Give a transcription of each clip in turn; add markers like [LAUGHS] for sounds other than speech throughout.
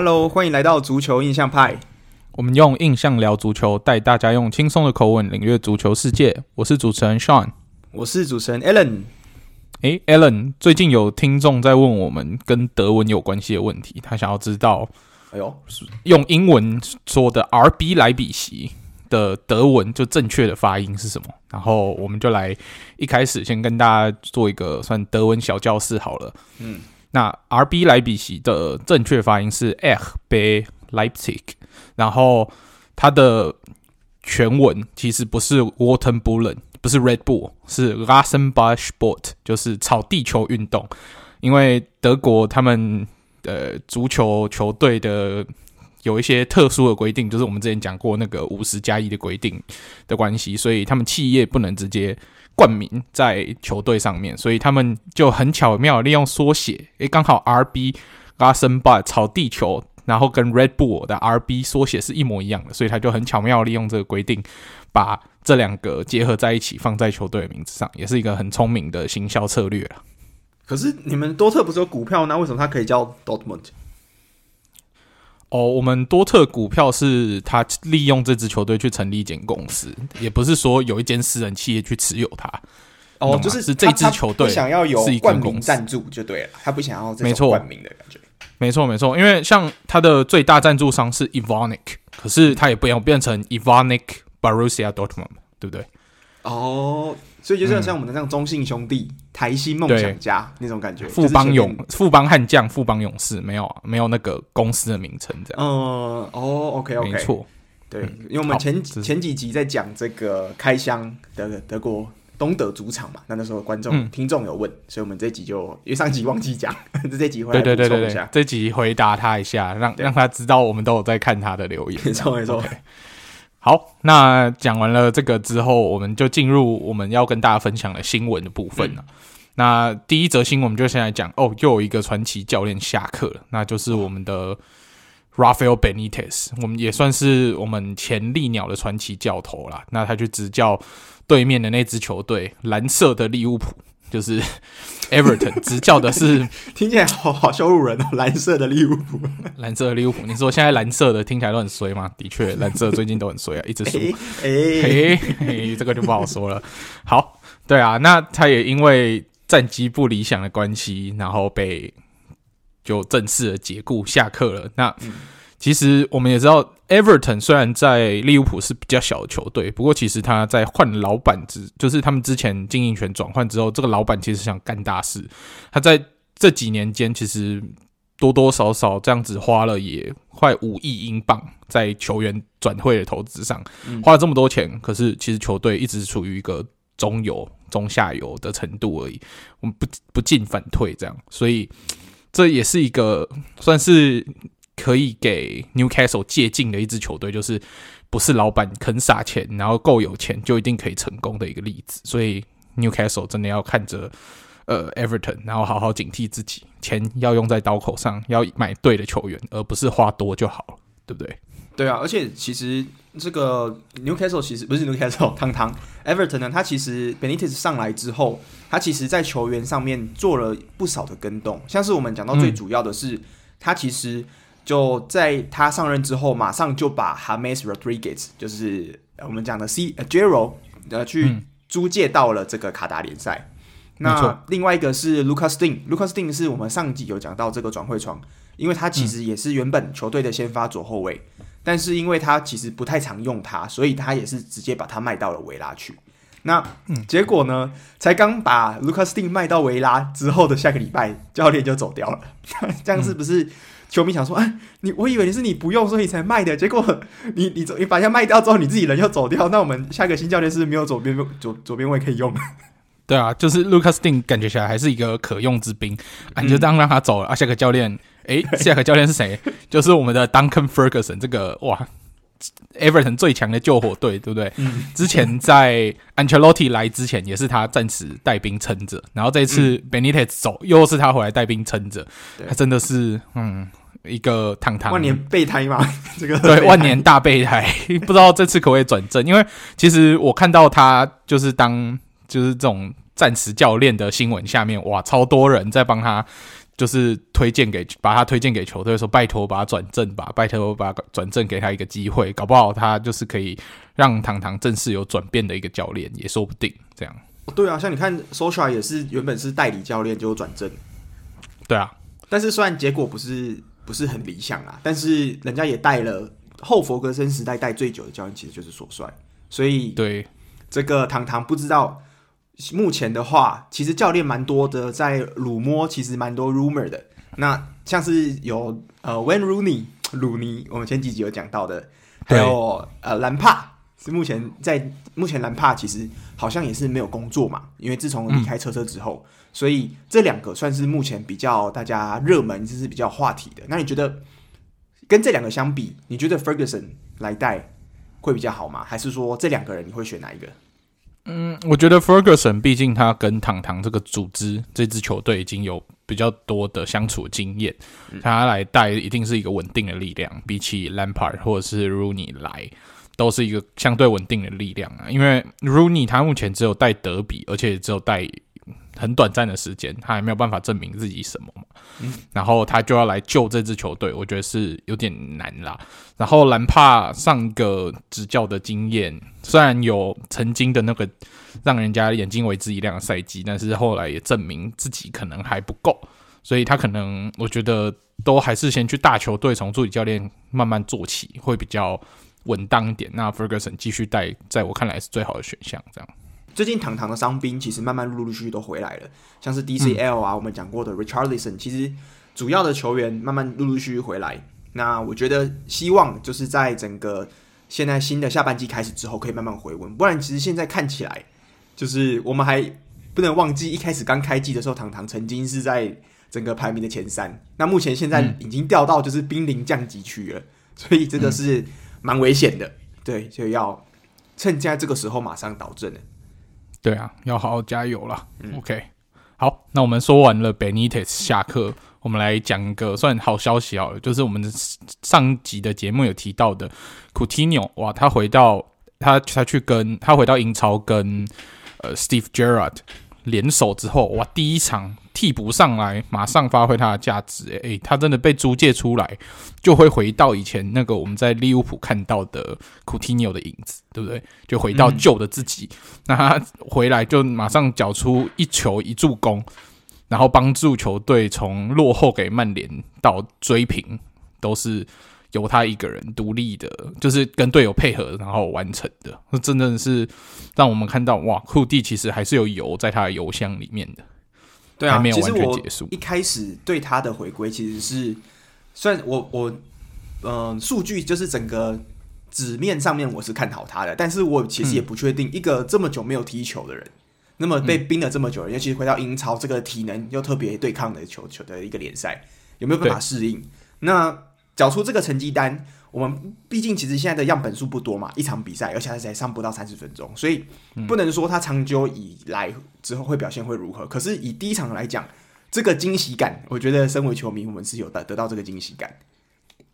Hello，欢迎来到足球印象派。我们用印象聊足球，带大家用轻松的口吻领略足球世界。我是主持人 Sean，我是主持人 Alan。诶，Alan，最近有听众在问我们跟德文有关系的问题，他想要知道，哎呦，用英文说的 RB 莱比锡的德文就正确的发音是什么？然后我们就来一开始先跟大家做一个算德文小教室好了。嗯。那 RB 莱比锡的正确发音是 RB Leipzig，然后它的全文其实不是 Water Bullen，不是 Red Bull，是 Rasenballsport，就是草地球运动。因为德国他们的足球球队的有一些特殊的规定，就是我们之前讲过那个五十加一的规定的关系，所以他们企业不能直接。冠名在球队上面，所以他们就很巧妙利用缩写，诶，刚好 RB Rasenb 靠地球，然后跟 Red Bull 的 RB 缩写是一模一样的，所以他就很巧妙利用这个规定，把这两个结合在一起，放在球队的名字上，也是一个很聪明的行销策略。可是你们多特不是有股票，那为什么它可以叫 Dortmund？哦，我们多特股票是他利用这支球队去成立一间公司，也不是说有一间私人企业去持有它。哦，就是是这支球队想要有冠名赞助就对了，他不想要这种冠名的感觉。没错，没错，因为像他的最大赞助商是 Evonik，可是他也不要变成 Evonik Borussia Dortmund，对不对？哦。所以就是像我们的这样中信兄弟、嗯、台新梦想家那种感觉，富邦勇、富邦悍将、富邦勇士没有啊，没有那个公司的名称这样。嗯，哦，OK OK，没错，对，嗯、因为我们前前几集在讲这个开箱的德国东德主场嘛，那那时候观众、嗯、听众有问，所以我们这集就因为上集忘记讲，[LAUGHS] 这集回来对对对对对，这集回答他一下，让让他知道我们都有在看他的留言，没错没错。好，那讲完了这个之后，我们就进入我们要跟大家分享的新闻的部分了。嗯、那第一则新闻，我们就先来讲哦，又有一个传奇教练下课了，那就是我们的 Rafael Benitez，我们也算是我们前利鸟的传奇教头啦。那他去执教对面的那支球队蓝色的利物浦。就是 Everton [LAUGHS] 执教的是，听起来好好羞辱人哦。蓝色的利物浦，[LAUGHS] 蓝色的利物浦，你说现在蓝色的听起来都很衰吗？的确，蓝色最近都很衰啊，[LAUGHS] 一直输。哎哎，这个就不好说了。好，对啊，那他也因为战绩不理想的关系，然后被就正式的解雇下课了。那。嗯其实我们也知道，Everton 虽然在利物浦是比较小的球队，不过其实他在换老板之，就是他们之前经营权转换之后，这个老板其实想干大事。他在这几年间，其实多多少少这样子花了也快五亿英镑在球员转会的投资上，花了这么多钱，可是其实球队一直处于一个中游、中下游的程度而已，我们不不进反退这样，所以这也是一个算是。可以给 Newcastle 借镜的一支球队，就是不是老板肯撒钱，然后够有钱就一定可以成功的一个例子。所以 Newcastle 真的要看着呃 Everton，然后好好警惕自己，钱要用在刀口上，要买对的球员，而不是花多就好了，对不对？对啊，而且其实这个 Newcastle 其实不是 Newcastle [LAUGHS] 汤汤 Everton 呢，他其实 Benitez 上来之后，他其实在球员上面做了不少的跟动，像是我们讲到最主要的是，嗯、他其实。就在他上任之后，马上就把 James Rodriguez，就是我们讲的 C Aguero 呃，去租借到了这个卡达联赛。嗯、那另外一个是 Lucas Digne，Lucas Digne 是我们上集有讲到这个转会窗，因为他其实也是原本球队的先发左后卫，嗯、但是因为他其实不太常用他，所以他也是直接把他卖到了维拉去。那、嗯、结果呢，才刚把 Lucas Digne 卖到维拉之后的下个礼拜，教练就走掉了，[LAUGHS] 这样是不是？球迷想说：“哎，你我以为你是你不用，所以才卖的。结果你你你把人家卖掉之后，你自己人又走掉。那我们下一个新教练是没有左边左左边位可以用？对啊，就是 Lucas Digne 感觉起来还是一个可用之兵。啊，你就这样让他走了。嗯、啊，下个教练，哎，[LAUGHS] 下个教练是谁？就是我们的 Duncan Ferguson。这个哇，Everton 最强的救火队，对不对？嗯、之前在 Ancelotti 来之前，也是他暂时带兵撑着。然后这次 Benitez 走，又是他回来带兵撑着。他真的是，嗯。”一个堂堂万年备胎嘛，[LAUGHS] 这个对万年大备胎，[LAUGHS] 不知道这次可不可以转正？因为其实我看到他就是当就是这种暂时教练的新闻下面，哇，超多人在帮他就是推荐给把他推荐给球队说，拜托把他转正吧，拜托把转正给他一个机会，搞不好他就是可以让堂堂正式有转变的一个教练也说不定。这样，对啊，像你看 Solskjaer 也是原本是代理教练就转正，对啊，但是虽然结果不是不是很理想啊，但是人家也带了后佛格森时代带最久的教练，其实就是索帅，所以对这个堂堂不知道。目前的话，其实教练蛮多的，在鲁摸其实蛮多 rumor 的。那像是有呃 Wayne Rooney [TSK] 鲁尼，我们前几集有讲到的，还有呃兰帕是目前在目前兰帕其实好像也是没有工作嘛，因为自从离开车车之后，嗯、所以这两个算是目前比较大家热门，就是比较话题的。那你觉得跟这两个相比，你觉得 Ferguson 来带会比较好吗？还是说这两个人你会选哪一个？嗯，我觉得 Ferguson 毕竟他跟糖糖这个组织这支球队已经有比较多的相处经验，他来带一定是一个稳定的力量，比起 Lampard 或者是 Rooney 来，都是一个相对稳定的力量啊。因为 Rooney 他目前只有带德比，而且只有带。很短暂的时间，他还没有办法证明自己什么嘛。嗯，然后他就要来救这支球队，我觉得是有点难啦。然后兰帕上个执教的经验，虽然有曾经的那个让人家眼睛为之一亮的赛季，但是后来也证明自己可能还不够，所以他可能我觉得都还是先去大球队从助理教练慢慢做起，会比较稳当一点。那 Ferguson 继续带，在我看来是最好的选项，这样。最近堂堂的伤兵其实慢慢陆陆续续都回来了，像是 DCL 啊，嗯、我们讲过的 Richarlison，其实主要的球员慢慢陆陆续续回来。那我觉得希望就是在整个现在新的下半季开始之后，可以慢慢回温。不然其实现在看起来，就是我们还不能忘记一开始刚开季的时候，堂堂曾经是在整个排名的前三。那目前现在已经掉到就是濒临降级区了，所以真的是蛮危险的。对，就要趁现在这个时候马上导正了。对啊，要好好加油了。嗯、OK，好，那我们说完了 Benitez 下课，我们来讲一个算好消息好了，就是我们上集的节目有提到的 Coutinho，哇，他回到他他去跟他回到英超跟呃 Steve Gerrard 联手之后，哇，第一场。替补上来，马上发挥他的价值。诶、欸，他真的被租借出来，就会回到以前那个我们在利物浦看到的库蒂尼奥的影子，对不对？就回到旧的自己。那他回来就马上缴出一球一助攻，然后帮助球队从落后给曼联到追平，都是由他一个人独立的，就是跟队友配合然后完成的。那真的是让我们看到，哇，库蒂其实还是有油在他的油箱里面的。对啊，其实我一开始对他的回归其实是，虽然我我嗯，数据就是整个纸面上面我是看好他的，但是我其实也不确定一个这么久没有踢球的人，嗯、那么被冰了这么久，尤其是回到英超这个体能又特别对抗的球球的一个联赛，有没有办法适应？那缴出这个成绩单。我们毕竟其实现在的样本数不多嘛，一场比赛，而且他才上不到三十分钟，所以不能说他长久以来之后会表现会如何。可是以第一场来讲，这个惊喜感，我觉得身为球迷，我们是有得得到这个惊喜感。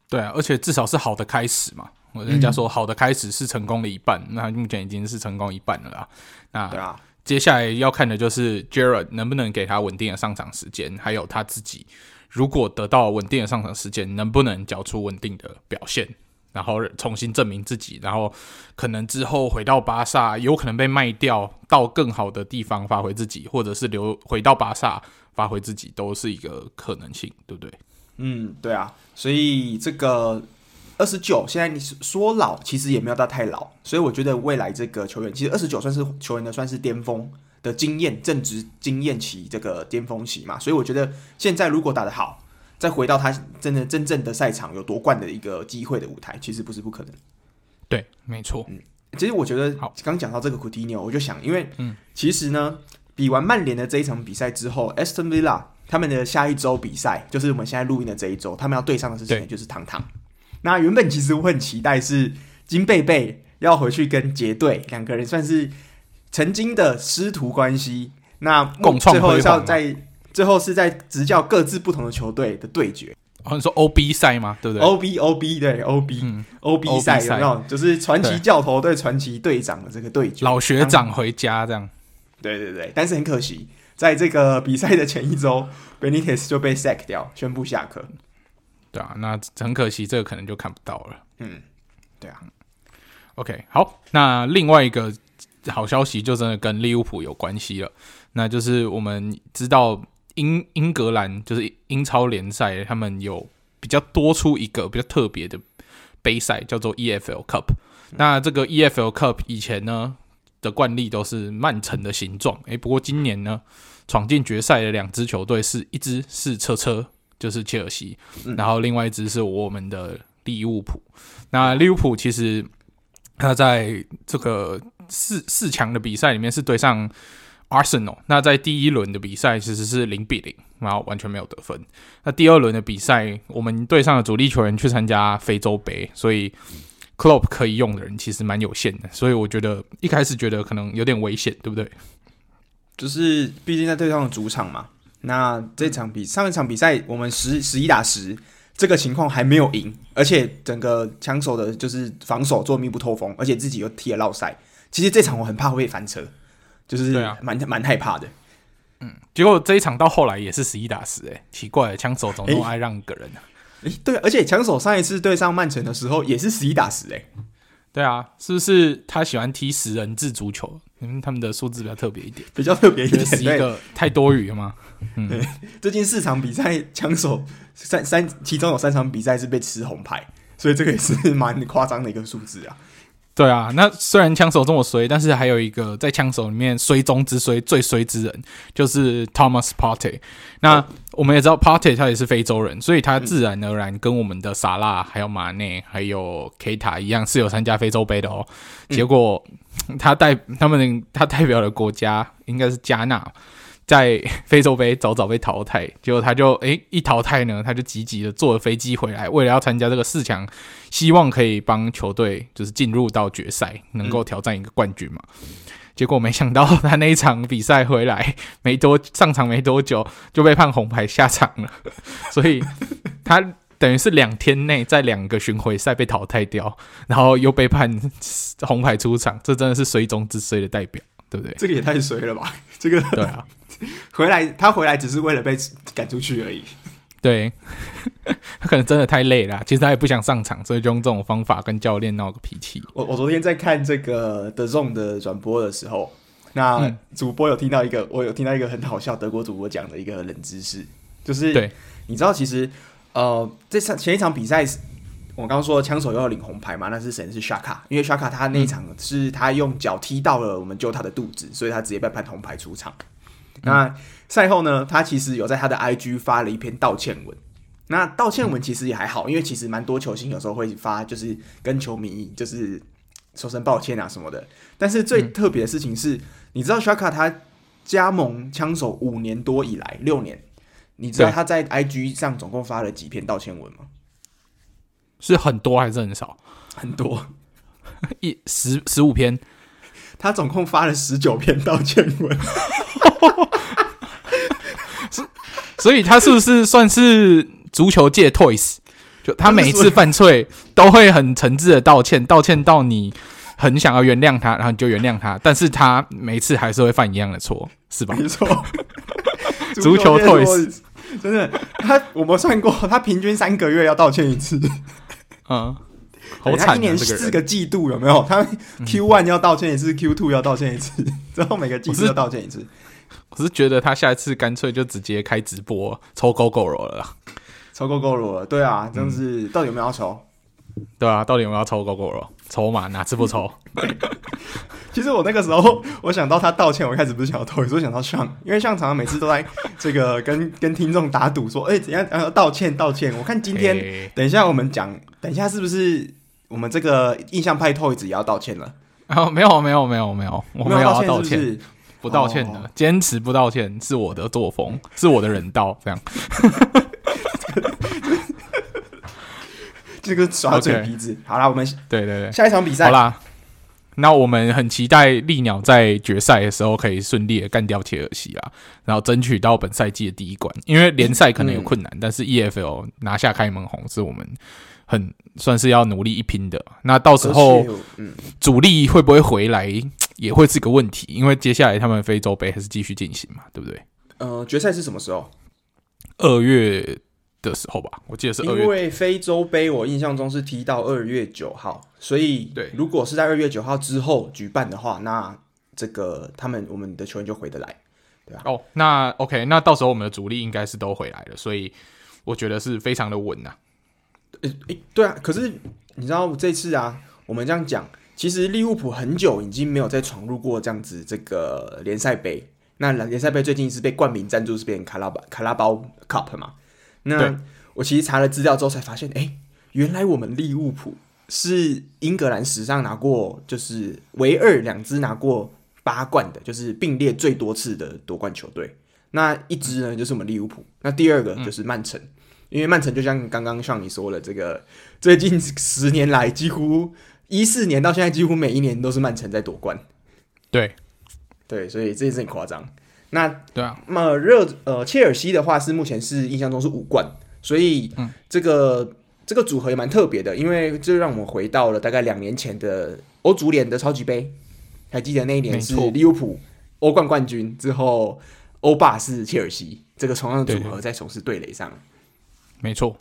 对啊，而且至少是好的开始嘛。人家说好的开始是成功的一半，嗯、那目前已经是成功一半了啦。那对啊，接下来要看的就是 Gerrard 能不能给他稳定的上场时间，还有他自己。如果得到稳定的上场时间，能不能交出稳定的表现，然后重新证明自己，然后可能之后回到巴萨，有可能被卖掉到更好的地方发挥自己，或者是留回到巴萨发挥自己，都是一个可能性，对不对？嗯，对啊。所以这个二十九，现在你说老，其实也没有到太老，所以我觉得未来这个球员，其实二十九算是球员的算是巅峰。的经验正值经验期，这个巅峰期嘛，所以我觉得现在如果打得好，再回到他真的真正的赛场有夺冠的一个机会的舞台，其实不是不可能。对，没错。嗯，其实我觉得，好，刚讲到这个库蒂尼奥，我就想，因为嗯，其实呢，比完曼联的这一场比赛之后，Aston Villa 他们的下一周比赛，就是我们现在录音的这一周，他们要对上的是谁？就是堂堂。那原本其实我很期待是金贝贝要回去跟杰队两个人算是。曾经的师徒关系，那共创最后在最后是在执教各自不同的球队的对决。哦，你说 O B 赛吗？对不对？O B O B 对 O B O B 赛有没有？就是传奇教头对传奇队长的这个对决。老学长回家这样。对对对，但是很可惜，在这个比赛的前一周，Benitez 就被 sack 掉，宣布下课。对啊，那很可惜，这个可能就看不到了。嗯，对啊。OK，好，那另外一个好消息就真的跟利物浦有关系了，那就是我们知道英英格兰就是英超联赛，他们有比较多出一个比较特别的杯赛，叫做 EFL Cup。那这个 EFL Cup 以前呢的惯例都是曼城的形状，诶，不过今年呢闯进决赛的两支球队是一支是车车。就是切尔西，然后另外一支是我们的利物浦。那利物浦其实他在这个四四强的比赛里面是对上 Arsenal。那在第一轮的比赛其实是零比零，然后完全没有得分。那第二轮的比赛，我们队上的主力球员去参加非洲杯，所以 Klopp 可以用的人其实蛮有限的。所以我觉得一开始觉得可能有点危险，对不对？就是毕竟在对上的主场嘛。那这场比上一场比赛，我们十十一打十，这个情况还没有赢，而且整个枪手的就是防守做密不透风，而且自己又踢了落赛。其实这场我很怕会被翻车，就是蛮蛮、啊、害怕的。嗯，结果这一场到后来也是十一打十，哎，奇怪，枪手总都爱让个人啊。哎，对，而且枪手上一次对上曼城的时候也是十一打十，哎。对啊，是不是他喜欢踢十人制足球？因为他们的数字比较特别一点，比较特别一点，十一个太多余了吗？[LAUGHS] 嗯，对，最近四场比赛枪手三三，其中有三场比赛是被吃红牌，所以这个也是蛮夸张的一个数字啊。对啊，那虽然枪手这么衰，但是还有一个在枪手里面衰中之衰、最衰之人，就是 Thomas Partey。那、哦、我们也知道 Partey 他也是非洲人，所以他自然而然跟我们的萨拉、还有马内、还有 Keita 一样，是有参加非洲杯的哦。结果他代他们他代表的国家应该是加纳。在非洲杯早早被淘汰，结果他就诶、一淘汰呢，他就急急的坐了飞机回来，为了要参加这个四强，希望可以帮球队就是进入到决赛，能够挑战一个冠军嘛。结果没想到他那一场比赛回来没多上场没多久就被判红牌下场了，[LAUGHS] 所以他等于是两天内在两个巡回赛被淘汰掉，然后又被判红牌出场，这真的是水中之水的代表，对不对？这个也太衰了吧！[LAUGHS] 这个对啊。[LAUGHS] 回来，他回来只是为了被赶出去而已。对，[LAUGHS] 他可能真的太累了，其实他也不想上场，所以就用这种方法跟教练闹个脾气。我我昨天在看这个 The Zone 的转播的时候，那主播有听到一个，我有听到一个很好笑德国主播讲的一个冷知识，就是对，你知道其实呃，这场前一场比赛，我刚刚说枪手又要领红牌嘛，那是谁？是 Xhaka，因为 Xhaka 他那一场是他用脚踢到了我们救他的肚子，所以他直接被判红牌出场。那赛后呢，他其实有在他的 IG 发了一篇道歉文。那道歉文其实也还好，因为其实蛮多球星有时候会发，就是跟球迷就是说声抱歉啊什么的。但是最特别的事情是，你知道 Xhaka 他加盟枪手五年多以来，六年，你知道他在 IG 上总共发了几篇道歉文吗？是很多还是很少？很多，一十十五篇。他总共发了十九篇道歉文。[LAUGHS] 所以他是不是算是足球界 Toys？就他每一次犯错都会很诚挚的道歉，道歉到你很想要原谅他，然后你就原谅他。但是他每一次还是会犯一样的错，是吧？没错，[LAUGHS] 足球 Toys 真的，他我们算过，他平均三个月要道歉一次。嗯，好惨啊，一年四个季度有没有？他 Q one 要道歉一次，Q two 要道歉一次，[LAUGHS] 之后每个季度要道歉一次。我是觉得他下一次干脆就直接开直播抽 Gogoro 了啦，抽 Gogoro 了，对啊，真是、嗯、到底有没有要抽？对啊，到底有没有要抽 Gogoro？抽嘛，哪次不抽？[LAUGHS] 其实我那个时候，我想到他道歉，我一开始不是想要投，我是想到像，因为像常常每次都在这个跟跟听众打赌说，哎、欸，怎样要道歉道歉？我看今天，欸、等一下我们讲，等一下是不是我们这个印象派 Toys 也要道歉了？哦，没有没有没有没有，我没有要道歉。是不道歉的，坚、哦、持不道歉是我的作风，是我的人道，这样。[LAUGHS] 这个耍嘴皮子好啦，我们对对对，下一场比赛，好啦。那我们很期待利鸟在决赛的时候可以顺利的干掉切尔西啦，然后争取到本赛季的第一冠。因为联赛可能有困难，嗯、但是 EFL 拿下开门红是我们很算是要努力一拼的。那到时候，主力会不会回来？也会是个问题，因为接下来他们非洲杯还是继续进行嘛，对不对？呃，决赛是什么时候？二月的时候吧，我记得是二月。因为非洲杯我印象中是踢到二月九号，所以对，如果是在二月九号之后举办的话，那这个他们我们的球员就回得来，对吧？哦，那 OK，那到时候我们的主力应该是都回来了，所以我觉得是非常的稳呐、啊。对啊，可是你知道这次啊，我们这样讲，其实利物浦很久已经没有再闯入过这样子这个联赛杯。那联赛杯最近是被冠名赞助，是变成卡拉巴卡拉包 Cup 嘛？那我其实查了资料之后才发现，哎、欸，原来我们利物浦是英格兰史上拿过就是唯二两支拿过八冠的，就是并列最多次的夺冠球队。那一支呢，就是我们利物浦。那第二个就是曼城，嗯、因为曼城就像刚刚像你说的，这个 [LAUGHS] 最近十年来，几乎一四年到现在，几乎每一年都是曼城在夺冠。对。对，所以这件事很夸张。那对啊，那么热呃，切尔西的话是目前是印象中是五冠，所以这个、嗯、这个组合也蛮特别的，因为这让我们回到了大概两年前的欧足联的超级杯，还记得那一年是利物浦欧冠冠军之后，欧霸是切尔西，这个同样的组合在从事对垒上，没错。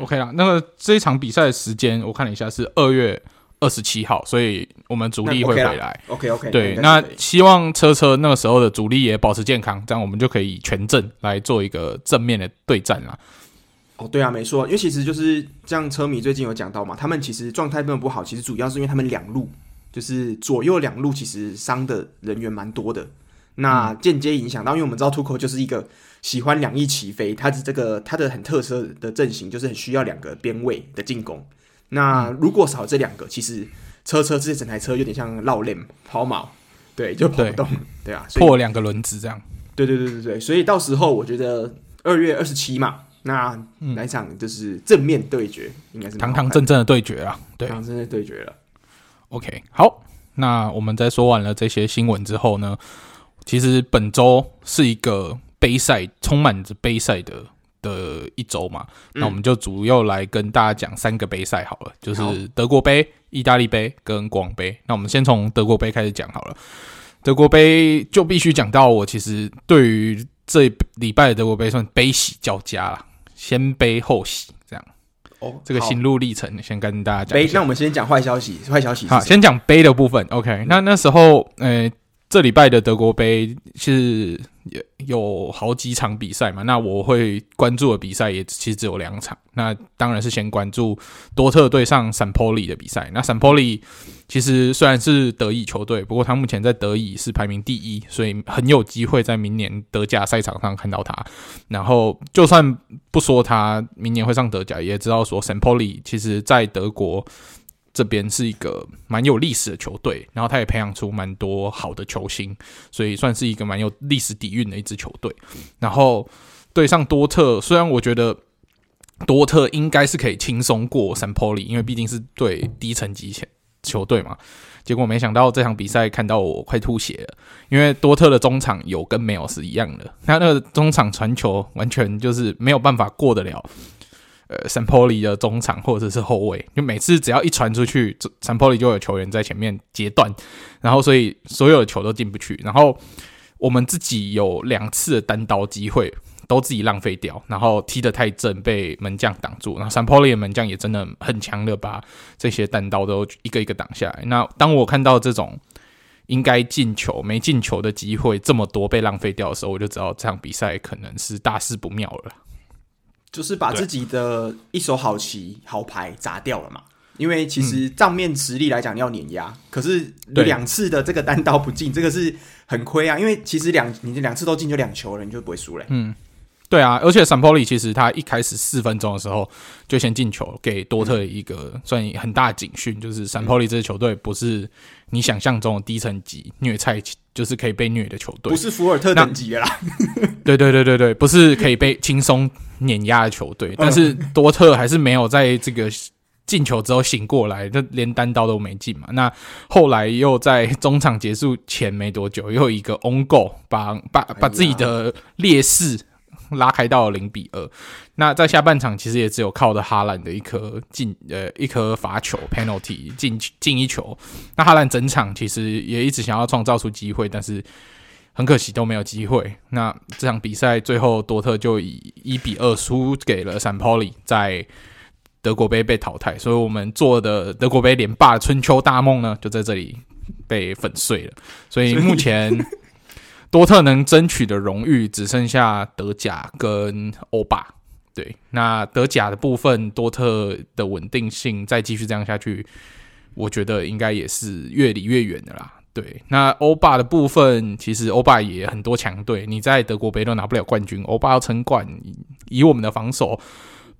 OK 啦，那个这一场比赛的时间我看了一下是二月。二十七号，所以我们主力会回来。OK OK，对，那希望车车那个时候的主力也保持健康，这样我们就可以全阵来做一个正面的对战啦。哦，对啊，没错，因为其实就是这样，车迷最近有讲到嘛，他们其实状态并不好，其实主要是因为他们两路就是左右两路其实伤的人员蛮多的，那间接影响到，因为我们知道图克就是一个喜欢两翼齐飞，他是这个他的很特色的阵型就是很需要两个边位的进攻。那如果少这两个，其实车车这整台车有点像绕链抛锚，对，就跑不动，对，啊，破两个轮子这样。对对对对对，所以到时候我觉得二月二十七嘛，那来场就是正面对决，应该是堂堂正正的对决啊，对，堂堂正正的对决了。OK，好，那我们在说完了这些新闻之后呢，其实本周是一个杯赛，充满着杯赛的。的一周嘛，那我们就主要来跟大家讲三个杯赛好了，就是德国杯、意大利杯跟国王杯。那我们先从德国杯开始讲好了。德国杯就必须讲到，我其实对于这礼拜的德国杯算悲喜交加了，先悲后喜这样。哦，这个心路历程先跟大家讲。杯，那我们先讲坏消息，坏消息好，先讲杯的部分。OK，那那时候，呃。这礼拜的德国杯是有好几场比赛嘛？那我会关注的比赛也其实只有两场。那当然是先关注多特对上圣保利的比赛。那圣保利其实虽然是德乙球队，不过他目前在德乙是排名第一，所以很有机会在明年德甲赛场上看到他。然后就算不说他明年会上德甲，也知道说圣保利其实在德国。这边是一个蛮有历史的球队，然后他也培养出蛮多好的球星，所以算是一个蛮有历史底蕴的一支球队。然后对上多特，虽然我觉得多特应该是可以轻松过圣保利，因为毕竟是对低层级球球队嘛。结果没想到这场比赛看到我快吐血了，因为多特的中场有跟没有是一样的，他那个中场传球完全就是没有办法过得了。呃，圣保利的中场或者是后卫，就每次只要一传出去，圣保利就有球员在前面截断，然后所以所有的球都进不去。然后我们自己有两次的单刀机会都自己浪费掉，然后踢得太正被门将挡住。然后圣保利的门将也真的很强的把这些单刀都一个一个挡下来。那当我看到这种应该进球没进球的机会这么多被浪费掉的时候，我就知道这场比赛可能是大事不妙了。就是把自己的一手好棋好牌砸掉了嘛？因为其实账面实力来讲要碾压，嗯、可是你两次的这个单刀不进，这个是很亏啊。因为其实两你这两次都进就两球了，你就不会输了。嗯，对啊。而且圣保利其实他一开始四分钟的时候就先进球，给多特一个算很大的警讯，就是圣保利这支球队不是你想象中的低层级虐菜。就是可以被虐的球队，不是福尔特等级的啦。对对对对对，不是可以被轻松碾压的球队。但是多特还是没有在这个进球之后醒过来，就连单刀都没进嘛。那后来又在中场结束前没多久，又一个 on goal 把把把自己的劣势拉开到零比二。那在下半场其实也只有靠着哈兰的一颗进呃一颗罚球 penalty 进进一球。那哈兰整场其实也一直想要创造出机会，但是很可惜都没有机会。那这场比赛最后多特就以一比二输给了 St. Pauli，在德国杯被淘汰。所以我们做的德国杯连霸的春秋大梦呢，就在这里被粉碎了。所以目前。[LAUGHS] 多特能争取的荣誉只剩下德甲跟欧霸，对，那德甲的部分，多特的稳定性再继续这样下去，我觉得应该也是越离越远的啦。对，那欧霸的部分，其实欧霸也很多强队，你在德国杯都拿不了冠军，欧霸要称冠，以我们的防守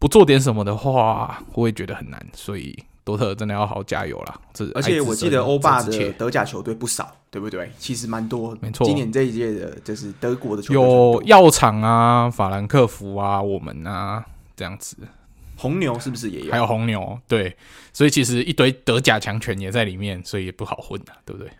不做点什么的话，我也觉得很难，所以。多特真的要好好加油了，而且我记得欧霸的德甲球队不少，对不对？其实蛮多，没错。今年这一届的就是德国的球队有药厂啊、法兰克福啊、我们啊这样子。红牛是不是也有？还有红牛，对。所以其实一堆德甲强权也在里面，所以也不好混啊，对不对？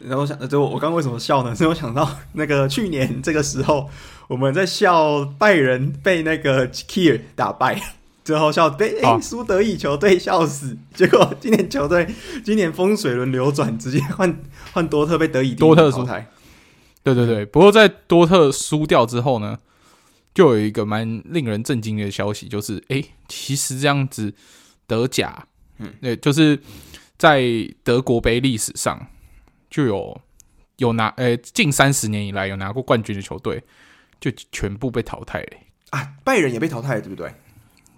然后我想，就我刚刚为什么笑呢？是我想到那个去年这个时候，我们在笑拜仁被那个 Kiel 打败。之后笑被哎输德乙球队笑死，[LAUGHS] 结果今年球队今年风水轮流转，直接换换多特被德乙多特输。台。对对对，不过在多特输掉之后呢，就有一个蛮令人震惊的消息，就是哎，其实这样子德甲，嗯，对，就是在德国杯历史上就有有拿呃近三十年以来有拿过冠军的球队，就全部被淘汰了。啊，拜仁也被淘汰了，对不对？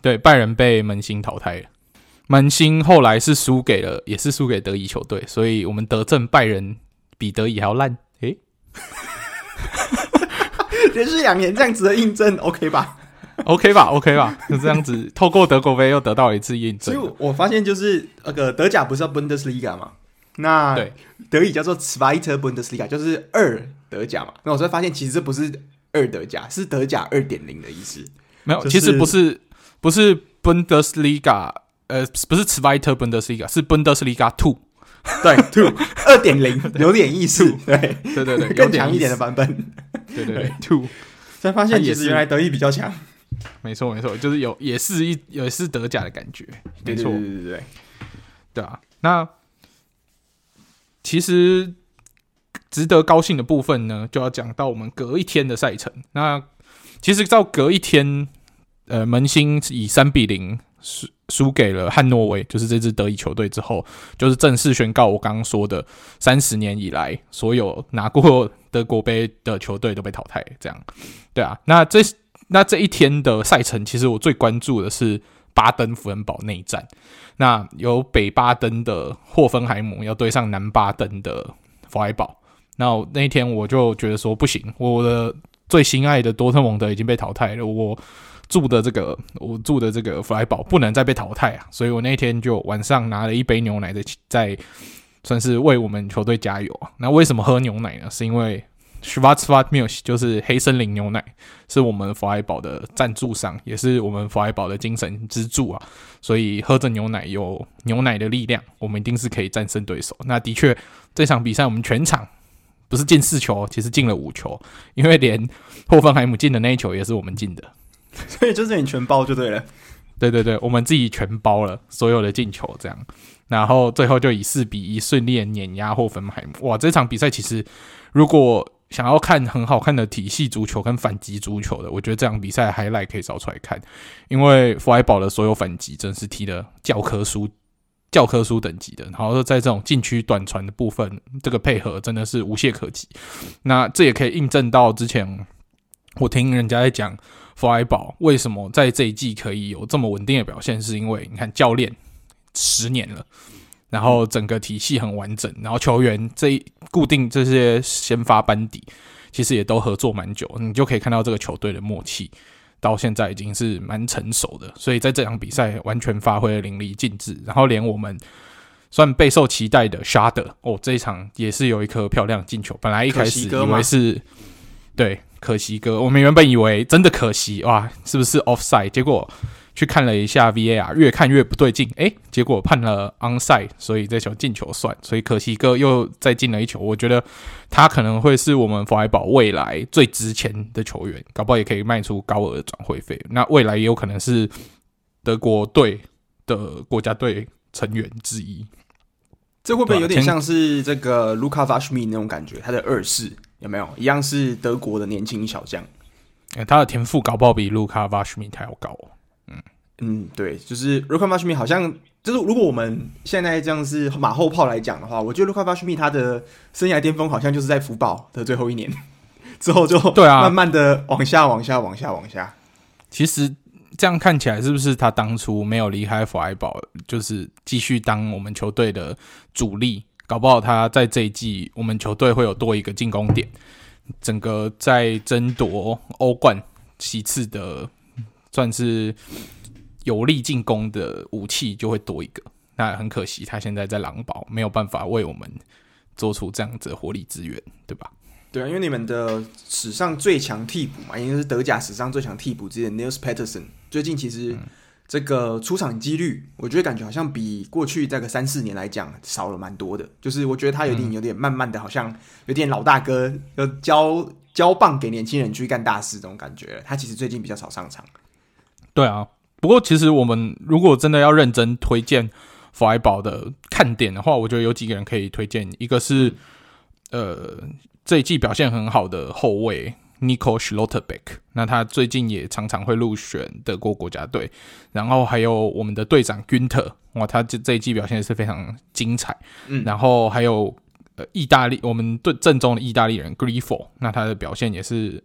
对，拜仁被门兴淘汰了。门兴后来是输给了，也是输给德乙球队，所以我们德政拜仁比德乙还要烂。诶，[LAUGHS] 连续两年这样子的印证，OK 吧？OK 吧？OK 吧？就这样子，透过德国杯又得到了一次印证。所以我发现，就是那个德甲不是叫 Bundesliga 吗？那对德乙叫做 Zweite Bundesliga，就是二德甲嘛。那我才发现，其实这不是二德甲，是德甲二点零的意思。没有，就是、其实不是。不是 Bundesliga，呃，不是 Zweite Bundesliga，是 Bundesliga Two，对，[LAUGHS] Two。二点零，[LAUGHS] 有点意思，对，对对对，更强一点的版本，对对对，Two，才发现也是原来德意比较强，没错没错，就是有也是一也是德甲的感觉，没错，对对对对，对啊，那其实值得高兴的部分呢，就要讲到我们隔一天的赛程，那其实到隔一天。呃，门兴以三比零输输给了汉诺威，就是这支德乙球队之后，就是正式宣告我刚刚说的三十年以来所有拿过德国杯的球队都被淘汰。这样，对啊，那这那这一天的赛程，其实我最关注的是巴登符恩堡内战。那由北巴登的霍芬海姆要对上南巴登的弗莱堡。那那一天我就觉得说不行，我的最心爱的多特蒙德已经被淘汰了，我。住的这个，我住的这个弗莱堡不能再被淘汰啊！所以我那天就晚上拿了一杯牛奶在在，算是为我们球队加油啊。那为什么喝牛奶呢？是因为 Schwarzwaldmilch 就是黑森林牛奶，是我们弗莱堡的赞助商，也是我们弗莱堡的精神支柱啊。所以喝着牛奶有牛奶的力量，我们一定是可以战胜对手。那的确，这场比赛我们全场不是进四球，其实进了五球，因为连霍芬海姆进的那一球也是我们进的。[LAUGHS] 所以就是你全包就对了，对对对，我们自己全包了所有的进球，这样，然后最后就以四比一顺利碾压霍芬海姆。哇，这场比赛其实如果想要看很好看的体系足球跟反击足球的，我觉得这场比赛 highlight 可以找出来看，因为弗莱堡的所有反击真是踢的教科书、教科书等级的，然后在这种禁区短传的部分，这个配合真的是无懈可击。那这也可以印证到之前我听人家在讲。弗莱堡为什么在这一季可以有这么稳定的表现？是因为你看教练十年了，然后整个体系很完整，然后球员这固定这些先发班底，其实也都合作蛮久，你就可以看到这个球队的默契到现在已经是蛮成熟的，所以在这场比赛完全发挥了淋漓尽致，然后连我们算备受期待的沙德哦，这一场也是有一颗漂亮进球，本来一开始以为是对。可惜哥，我们原本以为真的可惜哇，是不是 offside？结果去看了一下 VAR，越看越不对劲，诶，结果判了 onside，所以这球进球算，所以可惜哥又再进了一球。我觉得他可能会是我们弗莱堡未来最值钱的球员，搞不好也可以卖出高额的转会费。那未来也有可能是德国队的国家队成员之一。这会不会有点像是这个卢卡·瓦什米那种感觉？他的二世有没有一样是德国的年轻小将？欸、他的天赋搞不好比卢卡·瓦什米还要高。哦嗯嗯，对，就是卢卡·瓦什米好像就是如果我们现在这样是马后炮来讲的话，我觉得卢卡·瓦什米他的生涯巅峰好像就是在福堡的最后一年之后就 [LAUGHS] 对啊，慢慢的往下往下往下往下。其实这样看起来是不是他当初没有离开弗莱堡，就是继续当我们球队的主力？搞不好他在这一季我们球队会有多一个进攻点，整个在争夺欧冠其次的。算是有力进攻的武器就会多一个，那很可惜，他现在在狼堡没有办法为我们做出这样子的火力支援，对吧？对啊，因为你们的史上最强替补嘛，应该是德甲史上最强替补之一的 Nils Peterson，最近其实这个出场几率，我觉得感觉好像比过去这个三四年来讲少了蛮多的，就是我觉得他有点有点慢慢的，好像有点老大哥要交交棒给年轻人去干大事这种感觉，他其实最近比较少上场。对啊，不过其实我们如果真的要认真推荐弗莱堡的看点的话，我觉得有几个人可以推荐。一个是呃这一季表现很好的后卫 Nico Schlotterbeck，那他最近也常常会入选德国国家队。然后还有我们的队长 Günther，哇，他这这一季表现也是非常精彩。嗯，然后还有呃意大利我们队正宗的意大利人 Grifo，那他的表现也是。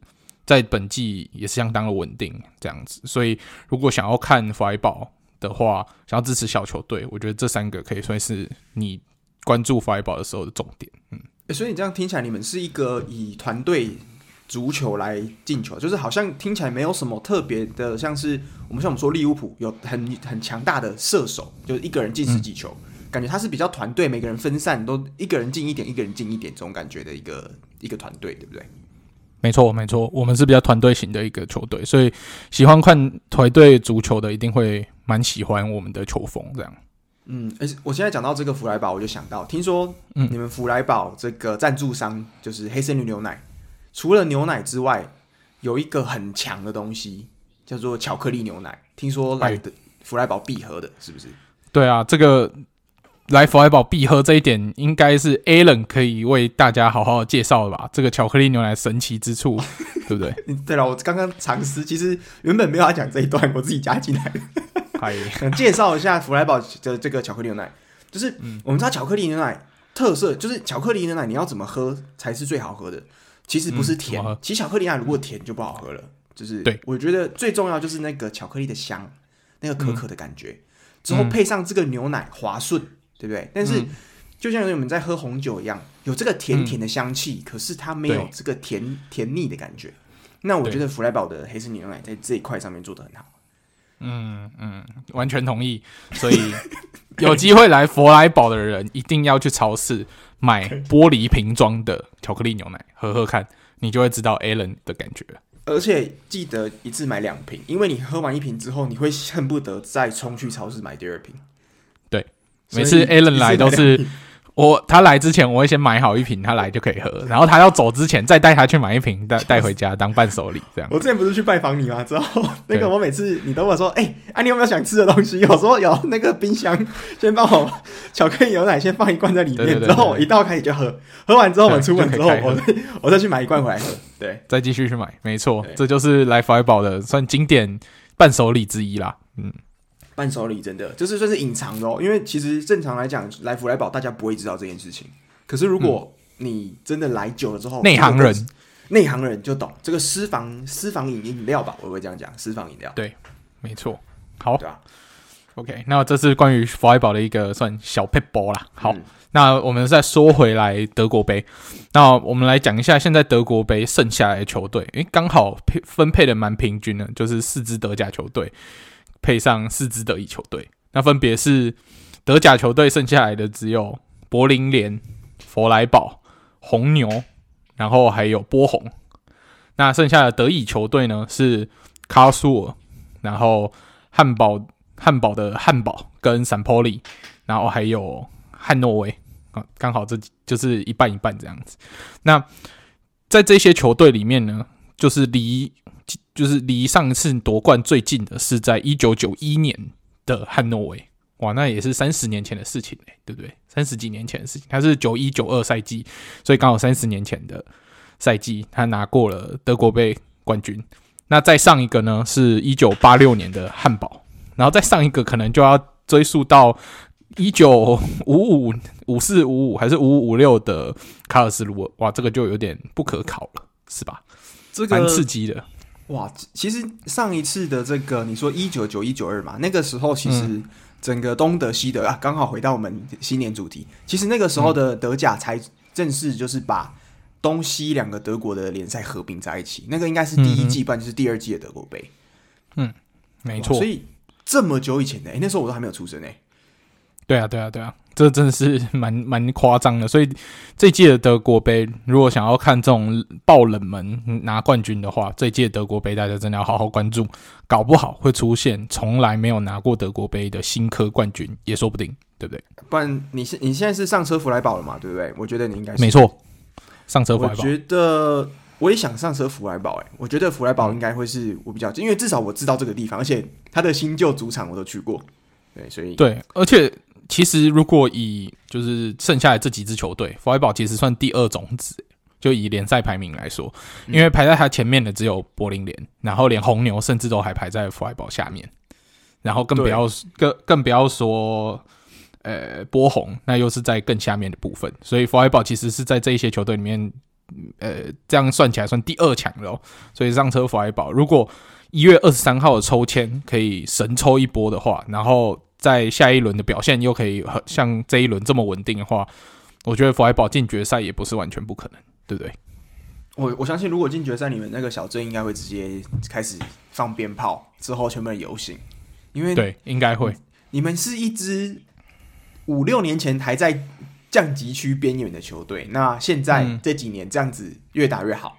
在本季也是相当的稳定，这样子。所以如果想要看弗莱堡的话，想要支持小球队，我觉得这三个可以算是你关注弗莱堡的时候的重点。嗯，欸，所以你这样听起来，你们是一个以团队足球来进球，就是好像听起来没有什么特别的，像是我们像我们说利物浦有很很强大的射手，就是一个人进十几球，嗯，感觉他是比较团队，每个人分散都一个人进一点，一个人进一点这种感觉的一个一个团队，对不对？没错，没错，我们是比较团队型的一个球队，所以喜欢看团队足球的一定会蛮喜欢我们的球风这样。嗯，而且，我现在讲到这个弗莱堡，我就想到，听说你们弗莱堡这个赞助商就是黑森林牛奶，除了牛奶之外，有一个很强的东西叫做巧克力牛奶，听说来的弗莱堡必喝的，是不是？对啊，这个。来弗莱堡必喝这一点，应该是 Alan 可以为大家好好的介绍的吧？这个巧克力牛奶神奇之处，[LAUGHS] 对不对？对了，我刚刚尝试，其实原本没有要讲这一段，我自己加进来的。想 [LAUGHS] 介绍一下弗莱堡的这个巧克力牛奶，就是我们知道巧克力牛奶特色就是巧克力牛奶你要怎么喝才是最好喝的？其实不是甜，嗯、其实巧克力牛奶如果甜就不好喝了。就是对，我觉得最重要就是那个巧克力的香，那个可可的感觉，嗯、之后配上这个牛奶滑顺。对不对？但是就像我们在喝红酒一样，有这个甜甜的香气，嗯、可是它没有这个甜甜腻的感觉。那我觉得弗莱堡的黑森林牛奶在这一块上面做的很好。嗯嗯，完全同意。所以有机会来佛莱堡的人，一定要去超市买玻璃瓶装的巧克力牛奶喝喝看，你就会知道 Alan 的感觉。而且记得一次买两瓶，因为你喝完一瓶之后，你会恨不得再冲去超市买第二瓶。对每次 Alan 来都是我，他来之前我会先买好一瓶，他来就可以喝。然后他要走之前再带他去买一瓶，带带回家当伴手礼。这样。我之前不是去拜访你吗？之后那个我每次你都问我说：“哎、欸，啊，你有没有想吃的东西？”有时候有那个冰箱，先帮我巧克力牛奶先放一罐在里面。对对对对，之后我一到开始就喝，喝完之后我们出门之后，我再 [LAUGHS] 我再去买一罐回来喝。对，再继续去买。没错，这就是来弗莱堡的算经典伴手礼之一啦。嗯。伴手礼真的就是算是隐藏的哦，因为其实正常来讲，来弗莱堡大家不会知道这件事情。可是如果你真的来久了之后，内、嗯、行人，内行人就懂这个私房私房饮饮料吧，我会这样讲，私房饮料。对，没错。好，对啊。OK，那这是关于弗莱堡的一个算小撇步啦。好，嗯、那我们再说回来德国杯，那我们来讲一下现在德国杯剩下来的球队，诶，刚好配分配的蛮平均的，就是四支德甲球队。配上四支德乙球队，那分别是德甲球队剩下来的只有柏林联、佛莱堡、红牛，然后还有波鸿。那剩下的德乙球队呢是卡苏尔，然后汉堡汉堡的汉堡跟散波利，然后还有汉诺威啊，刚好这就是一半一半这样子。那在这些球队里面呢，就是离就是离上一次夺冠最近的是在一九九一年的汉诺威。哇，那也是三十年前的事情嘞，对不对？三十几年前的事情，他是九一九二赛季，所以刚好三十年前的赛季，他拿过了德国杯冠军。那再上一个呢，是一九八六年的汉堡，然后再上一个可能就要追溯到一九五五五四五五还是五五五六的卡尔斯鲁。哇，这个就有点不可考了，是吧？这个蛮刺激的。哇，其实上一次的这个，你说一九九一九二嘛，那个时候其实、嗯。整个东德西德啊，刚好回到我们新年主题。其实那个时候的德甲才正式就是把东西两个德国的联赛合并在一起。那个应该是第一季，不然就是第二季的德国杯。嗯，没错。所以这么久以前呢，哎，那时候我都还没有出生呢。对啊，对啊，对啊。这真的是蛮蛮夸张的，所以这届的德国杯，如果想要看这种爆冷门拿冠军的话，这届德国杯大家真的要好好关注，搞不好会出现从来没有拿过德国杯的新科冠军也说不定，对不对？不然你现你现在是上车弗莱堡了嘛，对不对？我觉得你应该是没错，上车弗莱堡。我觉得我也想上车福莱堡，哎，我觉得福莱堡应该会是我比较，因为至少我知道这个地方，而且他的新旧主场我都去过，对，所以对，而且。其实，如果以就是剩下的这几支球队，弗莱堡其实算第二种子，就以联赛排名来说，因为排在他前面的只有柏林联，然后连红牛甚至都还排在弗莱堡下面，然后更不要更更不要说，呃，波鸿那又是在更下面的部分，所以弗莱堡其实是在这一些球队里面，呃，这样算起来算第二强了。所以上车弗莱堡，如果一月二十三号的抽签可以神抽一波的话，然后。在下一轮的表现又可以像这一轮这么稳定的话，我觉得弗莱堡进决赛也不是完全不可能，对不对？我我相信，如果进决赛，你们那个小镇应该会直接开始放鞭炮，之后全部人游行，因为对，应该会。你们是一支五六年前还在降级区边缘的球队，那现在这几年这样子越打越好，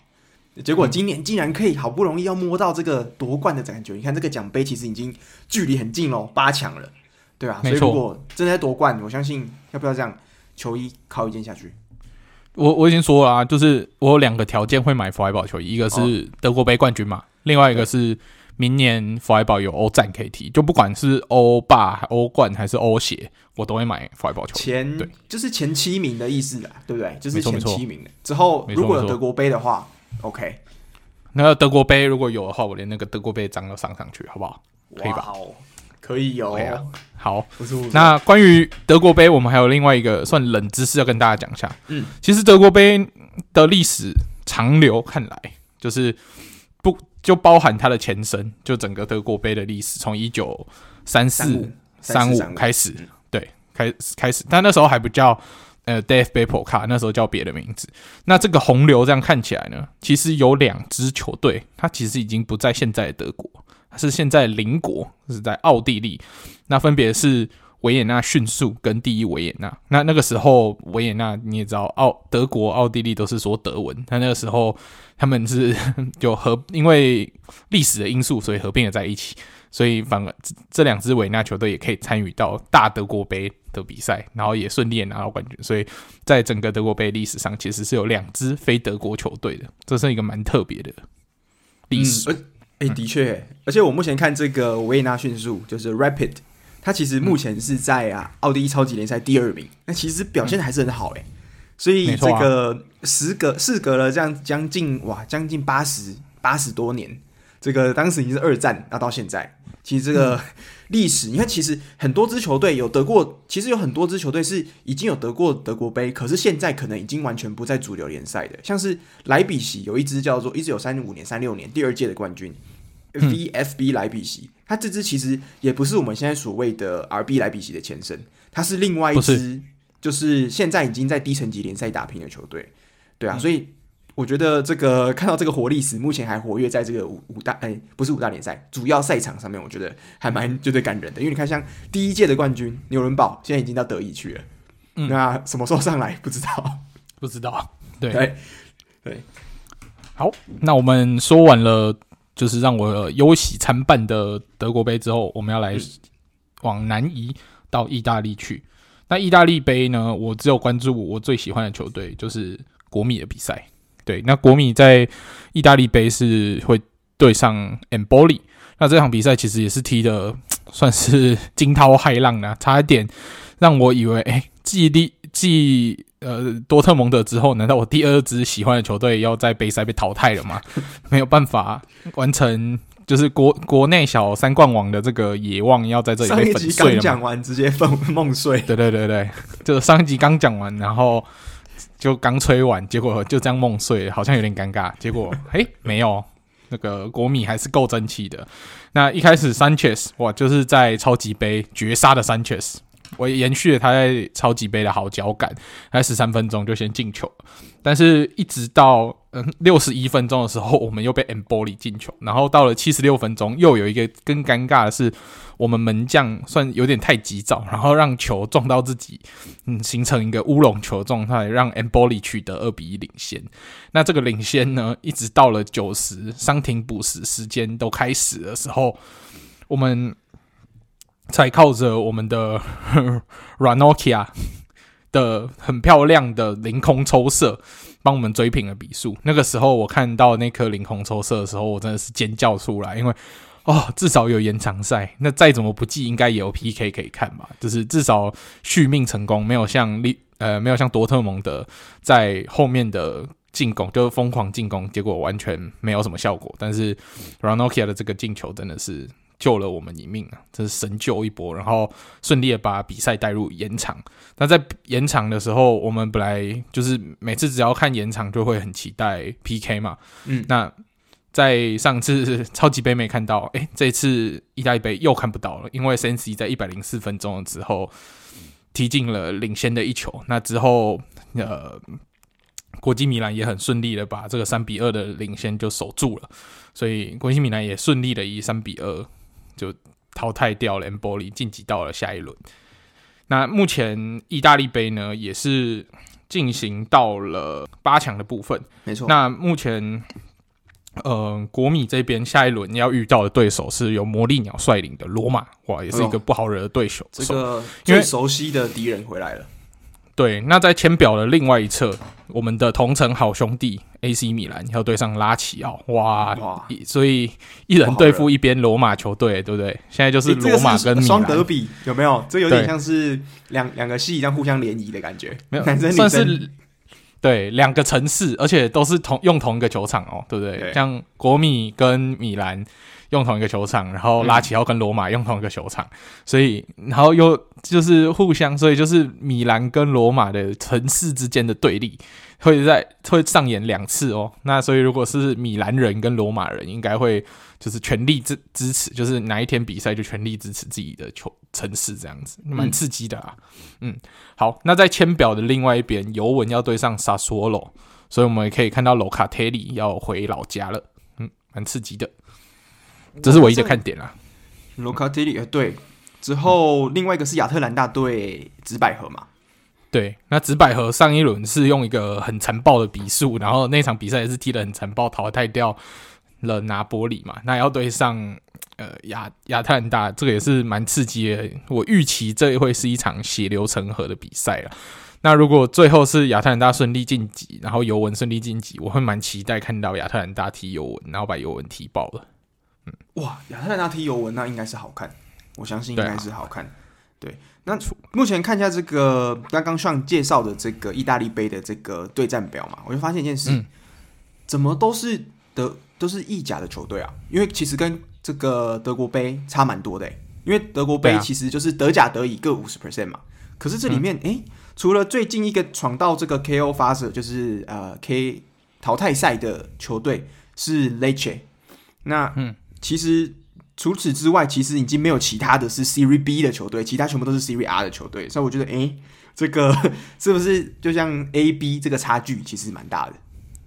嗯、结果今年竟然可以好不容易要摸到这个夺冠的感觉，你看这个奖杯其实已经距离很近喽，八强了。对啊，所以如果真的在夺冠，我相信要不要这样球衣靠一件下去？我我已经说了啊，就是我有两个条件会买弗莱堡球衣，一个是德国杯冠军嘛，哦、另外一个是明年弗莱堡有欧战可以踢，就不管是欧霸、欧冠还是欧协，我都会买弗莱堡球衣。前对，就是前七名的意思啦，对不对？就是前七名的之后，如果有德国杯的话，OK。那个德国杯如果有的话，我连那个德国杯章都上上去，好不好？可以吧？可以有、哦。Okay 啊、好，那关于德国杯，我们还有另外一个算冷知识要跟大家讲一下。嗯，其实德国杯的历史长流看来，就是不就包含它的前身，就整个德国杯的历史，从一九三四三五开始，对，开开始，但那时候还不叫呃 DFB Pokal，那时候叫别的名字。那这个洪流这样看起来呢，其实有两支球队，它其实已经不在现在的德国。是现在邻国是在奥地利，那分别是维也纳迅速跟第一维也纳。那那个时候维也纳你也知道，奥德国、奥地利都是说德文。那那个时候他们是 [LAUGHS] 就合，因为历史的因素，所以合并了在一起。所以反而这两支维也纳球队也可以参与到大德国杯的比赛，然后也顺利拿到冠军。所以在整个德国杯历史上，其实是有两支非德国球队的，这是一个蛮特别的历史。哎、欸，的确，而且我目前看这个维也纳迅速，就是 Rapid，它其实目前是在啊奥地利超级联赛第二名，那其实表现还是很好哎，所以这个时隔事隔了这样将近哇将近八十八十多年，这个当时已经是二战，那到现在。其实这个 [LAUGHS] 历史，你看，其实很多支球队有得过，其实有很多支球队是已经有得过德国杯，可是现在可能已经完全不在主流联赛的。像是莱比锡有一支叫做一直有三五年、三六年第二届的冠军，VfB 莱比锡，它这支其实也不是我们现在所谓的 RB 莱比锡的前身，它是另外一支，就是现在已经在低层级联赛打拼的球队。对啊，所以。我觉得这个看到这个活历史，目前还活跃在这个五五大哎，不是五大联赛主要赛场上面，我觉得还蛮觉得感人的。因为你看，像第一届的冠军纽伦堡，现在已经到德乙去了，嗯，那什么时候上来不知道，不知道。对对对，好，那我们说完了就是让我忧喜参半的德国杯之后，我们要来往南移到意大利去。那意大利杯呢，我只有关注我最喜欢的球队，就是国米的比赛。对，那国米在意大利杯是会对上 Empoli。那这场比赛其实也是踢的算是惊涛骇浪的，差一点让我以为，哎，继第继呃多特蒙德之后，难道我第二支喜欢的球队要在杯赛被淘汰了吗？[LAUGHS] 没有办法完成，就是国国内小三冠王的这个野望要在这里被粉碎了。上一集刚讲完，直接梦梦碎。对对对对，就上一集刚讲完，然后就刚吹完，结果就这样梦碎，好像有点尴尬。结果，嘿，没有。那个国米还是够争气的。那一开始，Sanchez 哇，就是在超级杯绝杀的 Sanchez，我延续了他在超级杯的好脚感，在十三分钟就先进球。但是，一直到嗯六十一分钟的时候，我们又被 Empoli 进球。然后到了七十六分钟，又有一个更尴尬的是，我们门将算有点太急躁，然后让球撞到自己，嗯，形成一个乌龙球状态，让 Empoli 取得二比一领先。那这个领先呢，一直到了九十伤停补时时间都开始的时候，我们才靠着我们的 [LAUGHS] Ranocchia 的很漂亮的凌空抽射，帮我们追平了比数。那个时候，我看到那颗凌空抽射的时候，我真的是尖叫出来，因为哦，至少有延长赛，那再怎么不济，应该也有 PK 可以看吧？就是至少续命成功，没有像利呃，没有像多特蒙德在后面的进攻就是疯狂进攻，结果完全没有什么效果。但是 Ranocchia 的这个进球真的是。救了我们一命啊！这是神救一波，然后顺利的把比赛带入延长。那在延长的时候，我们本来就是每次只要看延长就会很期待 PK 嘛。嗯，那在上次超级杯没看到，诶，这次意大利杯又看不到了，因为 Sensi 在一百零四分钟的时候踢进了领先的一球。那之后，呃，国际米兰也很顺利的把这个三比二的领先就守住了，所以国际米兰也顺利的以三比二。就淘汰掉了 Emboli，晋级到了下一轮。那目前意大利杯呢，也是进行到了八强的部分。没错。那目前，呃，国米这边下一轮要遇到的对手是由魔力鸟率领的罗马，哇，也是一个不好惹的对手。哦、这个最熟悉的敌人回来了。对，那在签表的另外一侧，我们的同城好兄弟 AC 米兰要对上拉齐奥，哇，哇所以一人对付一边罗马球队，对不对？现在就是罗马跟双德比，有没有？这有点像是两两个系这样互相联谊的感觉，没有？[LAUGHS] 男生算是对两个城市，而且都是同用同一个球场哦，对不对？对像国米跟米兰。用同一个球场，然后拉齐奥跟罗马用同一个球场，嗯、所以然后又就是互相，所以就是米兰跟罗马的城市之间的对立会在会上演两次哦。那所以如果是米兰人跟罗马人，应该会就是全力支支持，就是哪一天比赛就全力支持自己的球城市这样子，蛮刺激的啊。嗯，嗯，好，那在签表的另外一边，尤文要对上萨索罗，所以我们也可以看到罗卡特里要回老家了，嗯，蛮刺激的。这是唯一的看点啦。卢卡蒂里，对，之后另外一个是亚特兰大对紫百合嘛？对，那紫百合上一轮是用一个很残暴的比数，然后那场比赛也是踢得很残暴，淘汰掉了拿波里嘛。那要对上呃亚亚特兰大，这个也是蛮刺激的。我预期这会是一场血流成河的比赛了。那如果最后是亚特兰大顺利晋级，然后尤文顺利晋级，我会蛮期待看到亚特兰大踢尤文，然后把尤文踢爆了。哇，亚特兰大踢尤文，那应该是好看，我相信应该是好看。对，啊、对，那目前看一下这个刚刚上介绍的这个意大利杯的这个对战表嘛，我就发现一件事，嗯、怎么都是德都是意甲的球队啊？因为其实跟这个德国杯差蛮多的，因为德国杯其实就是德甲德乙各五十 percent 嘛。可是这里面，哎、嗯，除了最近一个闯到这个 KO 发射，就是呃 K 淘汰赛的球队是 Lecce，那嗯。其实除此之外，其实已经没有其他的是 Serie B 的球队，其他全部都是 Serie R 的球队，所以我觉得，哎，[LAUGHS] 这个 [LAUGHS] 是不是就像 A B 这个差距其实蛮大的，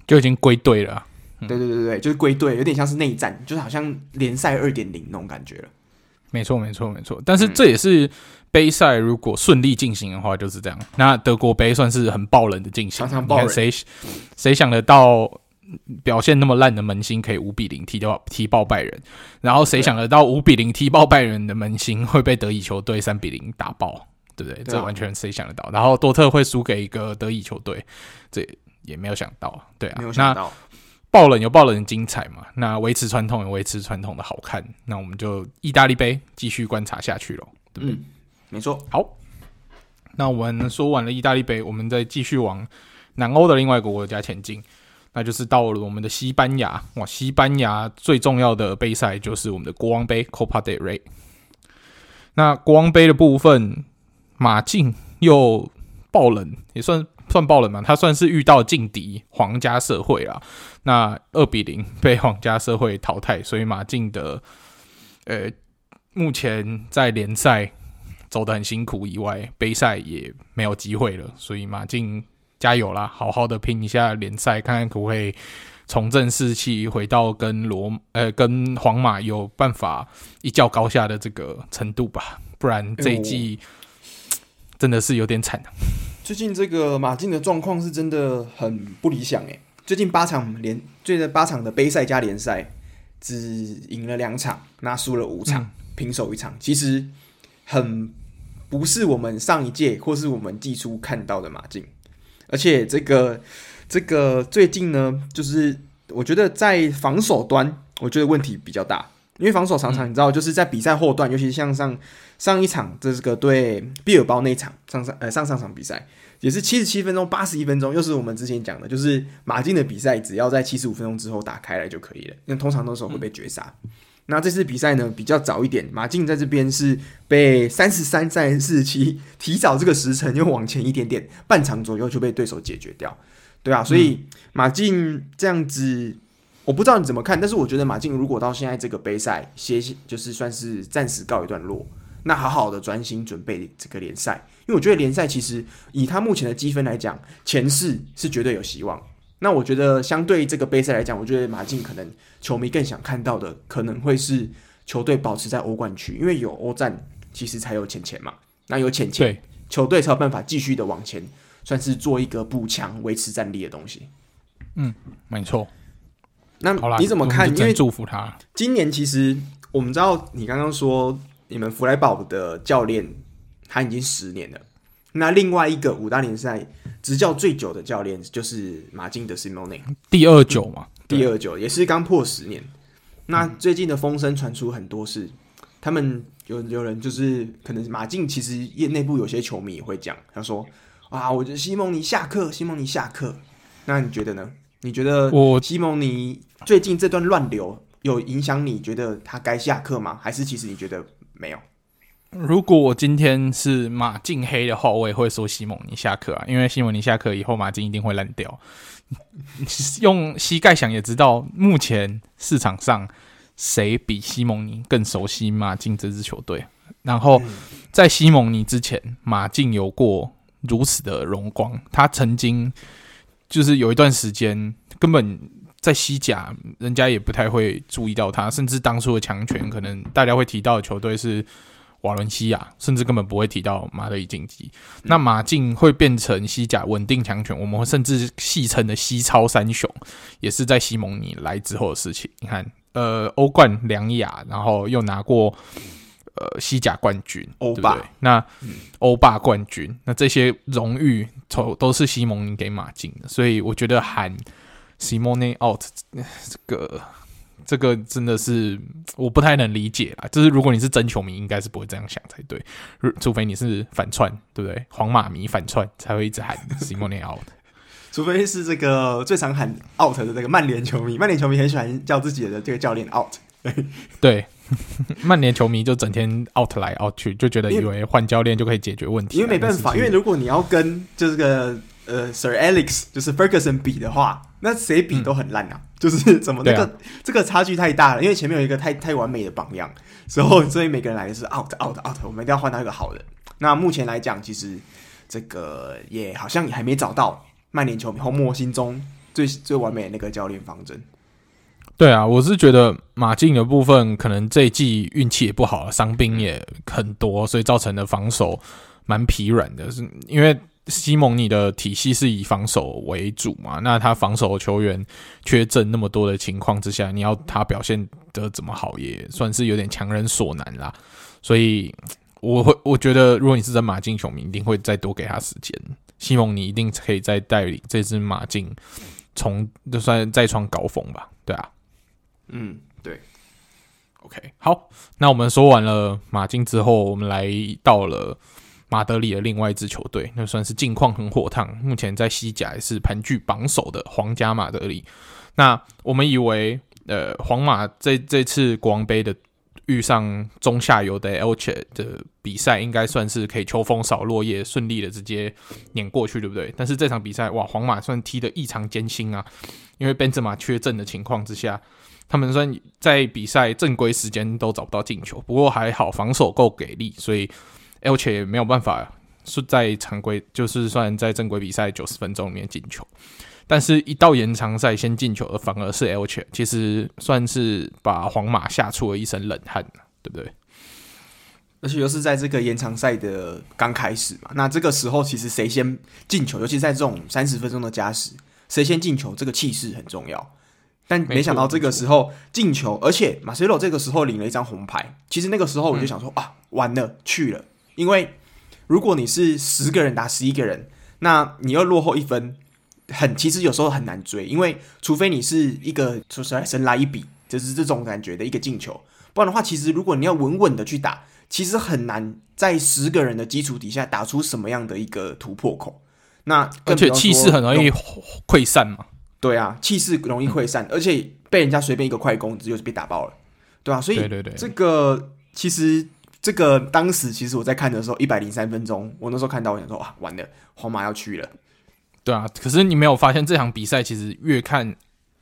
就已经归队了。嗯、对对对对，就是归队，有点像是内战，就是好像联赛二点零那种感觉了。没错没错没错，但是这也是杯赛如果顺利进行的话就是这样。那德国杯算是很爆冷的进行，常常爆冷。谁谁想得到？表现那么烂的门兴可以五比零踢掉踢爆拜仁，然后谁想得到五比零踢爆拜仁的门兴会被德乙球队三比零打爆，对不对？这完全谁想得到？然后多特会输给一个德乙球队，这也没有想到，对啊，没有想到。那爆冷有爆冷的精彩嘛？那维持传统有维持传统的好看，那我们就意大利杯继续观察下去喽，对不对？嗯，没错。好，那我们说完了意大利杯，我们再继续往南欧的另外一个国家前进，那就是到了我们的西班牙。哇，西班牙最重要的杯赛就是我们的国王杯 （Copa del Rey）。那国王杯的部分，马竞又爆冷，也算。算爆冷嘛？他算是遇到劲敌皇家社会啊，那二比零 [LAUGHS] 被皇家社会淘汰，所以马竞的呃目前在联赛走得很辛苦以外，杯赛也没有机会了。所以马竞加油啦，好好的拼一下联赛，看看可不可以重振士气，回到跟罗呃跟皇马有办法一较高下的这个程度吧。不然这一季真的是有点惨啊。最近这个马竞的状况是真的很不理想诶。最近八场联，最近八场的杯赛加联赛，只赢了两场，那输了五场，平手一场。其实很不是我们上一届或是我们季初看到的马竞。而且这个这个最近呢，就是我觉得在防守端，我觉得问题比较大。因为防守常常你知道，就是在比赛后段，尤其是像上上一场这个对毕尔包那一场上上呃上上场比赛，也是七十七分钟、八十一分钟，又是我们之前讲的，就是马竞的比赛只要在七十五分钟之后打开来就可以了，因为通常那时候会被绝杀。嗯、那这次比赛呢比较早一点，马竞在这边是被三十三战四十七，提早这个时辰又往前一点点，半场左右就被对手解决掉。对啊，所以马竞这样子。我不知道你怎么看，但是我觉得马竞如果到现在这个杯赛歇，就是算是暂时告一段落，那好好的专心准备这个联赛，因为我觉得联赛其实以他目前的积分来讲，前四是绝对有希望。那我觉得相对这个杯赛来讲，我觉得马竞可能球迷更想看到的，可能会是球队保持在欧冠区，因为有欧战，其实才有钱钱嘛。那有钱钱，对球队才有办法继续的往前，算是做一个补强、维持战力的东西。嗯，没错。那你怎么看？因为祝福他。今年其实我们知道，你刚刚说你们弗莱堡的教练他已经十年了。那另外一个五大联赛执教最久的教练就是马竞的 Simone，第二久嘛，第二久也是刚破十年。那最近的风声传出很多是，他们有有人就是可能马竞其实业内部有些球迷也会讲，他说啊，我觉得西蒙尼下课，西蒙尼下课。那你觉得呢？你觉得我西蒙尼最近这段乱流有影响？你觉得他该下课吗？还是其实你觉得没有？如果我今天是马竞黑的话，我也会说西蒙尼下课啊，因为西蒙尼下课以后，马竞一定会烂掉。[LAUGHS] 用膝盖想也知道，目前市场上谁比西蒙尼更熟悉马竞这支球队？然后在西蒙尼之前，马竞有过如此的荣光，他曾经。就是有一段时间，根本在西甲，人家也不太会注意到他，甚至当初的强权，可能大家会提到的球队是瓦伦西亚，甚至根本不会提到马德里竞技。嗯、那马竞会变成西甲稳定强权，我们会甚至戏称的西超三雄，也是在西蒙尼来之后的事情。你看，呃，欧冠两亚，然后又拿过。呃，西甲冠军，欧霸霸，那欧霸冠军，那这些荣誉都都是西蒙尼给马竞的，所以我觉得喊 Simone out 这个这个真的是我不太能理解啊。就是如果你是真球迷，应该是不会这样想才对，除非你是反串，对不对？皇马迷反串才会一直喊 Simone out，[LAUGHS] 除非是这个最常喊 out 的这个曼联球迷，曼联球迷很喜欢叫自己的这个教练 out，对。曼联球迷就整天 out 来 out 去，就觉得以为换教练就可以解决问题。因为没办法，因为如果你要跟就是个呃 Sir Alex 就是 Ferguson 比的话，那谁比都很烂啊！嗯、就是怎么那个、啊、这个差距太大了，因为前面有一个太太完美的榜样，之后所以每个人来的是 out out out，我们一定要换到一个好人。那目前来讲，其实这个也好像也还没找到曼联球迷红魔心中最最完美的那个教练方针。对啊，我是觉得马竞的部分可能这一季运气也不好，伤兵也很多，所以造成的防守蛮疲软的。是因为西蒙尼的体系是以防守为主嘛，那他防守球员缺阵那么多的情况之下，你要他表现得怎么好，也算是有点强人所难啦。所以我会我觉得，如果你是在马竞球迷，一定会再多给他时间。西蒙尼一定可以再带领这支马竞从就算再创高峰吧，对啊，嗯，对，OK，好，那我们说完了马竞之后，我们来到了。马德里的另外一支球队，那算是近况很火烫，目前在西甲也是盘踞榜首的皇家马德里。那我们以为，呃，皇马这这次国王杯的遇上中下游的 L 七的比赛，应该算是可以秋风扫落叶，顺利的直接碾过去，对不对？但是这场比赛，哇，皇马算踢得异常艰辛啊，因为本泽马缺阵的情况之下，他们算在比赛正规时间都找不到进球，不过还好防守够给力，所以。而且也没有办法是在常规，就是算在正规比赛九十分钟里面进球，但是一到延长赛先进球的反而是 Elche，其实算是把皇马吓出了一身冷汗，对不对？而且又是在这个延长赛的刚开始嘛，那这个时候其实谁先进球，尤其在这种三十分钟的加时，谁先进球，这个气势很重要。但没想到这个时候进球，而且马塞洛这个时候领了一张红牌，其实那个时候我就想说、嗯、啊，完了去了。因为如果你是十个人打十一个人，那你要落后一分，很其实有时候很难追。因为除非你是一个说实在神来一笔，就是这种感觉的一个进球，不然的话，其实如果你要稳稳的去打，其实很难在十个人的基础底下打出什么样的一个突破口。那而且气势很容易溃散嘛。对啊，气势容易溃散，嗯、而且被人家随便一个快攻就是被打爆了，对啊，所以对对对，这个其实。这个当时其实我在看的时候，一百零三分钟，我那时候看到，我想说哇，完了，皇马要去了。对啊，可是你没有发现这场比赛其实越看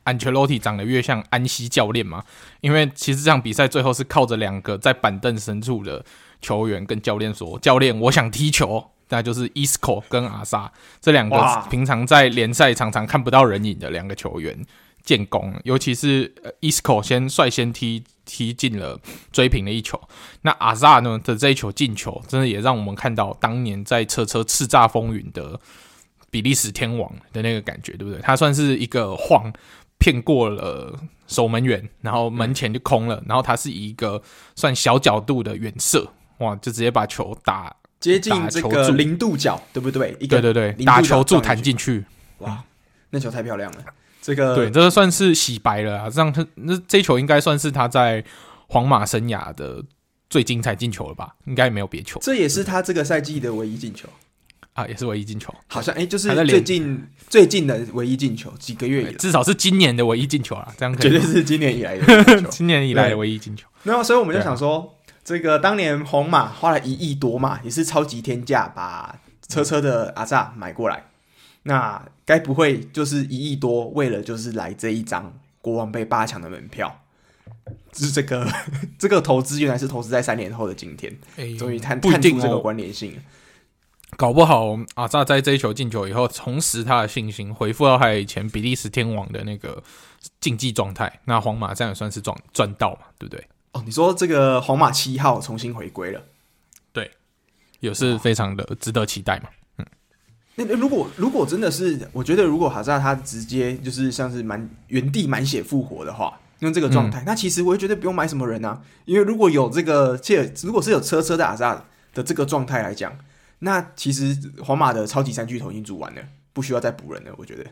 安切洛蒂长得越像安西教练吗？因为其实这场比赛最后是靠着两个在板凳深处的球员跟教练说：“教练，我想踢球。”那就是 Isco 跟阿萨这两个平常在联赛常常看不到人影的两个球员。建功，尤其是 Isco 先率先踢踢进了追平的一球，那阿萨呢的这一球进球，真的也让我们看到当年在车车叱咤风云的比利时天王的那个感觉，对不对？他算是一个晃骗过了守门员，然后门前就空了，然后他是一个算小角度的远射，哇，就直接把球打接近这个零度角，对不对？一个对对对，打球柱弹进去，哇，那球太漂亮了。这个对，这个算是洗白了啊！这样他那这一球应该算是他在皇马生涯的最精彩进球了吧？应该也没有别球。这也是他这个赛季的唯一进球啊，也是唯一进球。好像哎，就是最近最近的唯一进球，几个月以来，至少是今年的唯一进球啊！这样绝对是今年以来的 [LAUGHS] 今年以来的唯一进球。没有，所以我们就想说，这个当年皇马花了一亿多嘛，也是超级天价把车车的阿萨买过来。那该不会就是一亿多，为了就是来这一张国王杯八强的门票？是这个 [LAUGHS] 这个投资原来是投资在三年后的今天，终于探探出这个关联性。搞不好阿扎在这一球进球以后，重拾他的信心，恢复到他以前比利时天王的那个竞技状态。那皇马这样也算是赚赚到嘛？对不对？哦，你说这个皇马七号重新回归了，对，也是非常的值得期待嘛。那如果如果真的是，我觉得如果哈萨他直接就是像是满原地满血复活的话，用这个状态，嗯、那其实我也觉得不用买什么人啊，因为如果有这个切，如果是有车车的哈萨的这个状态来讲，那其实皇马的超级三巨头已经组完了，不需要再补人了。我觉得，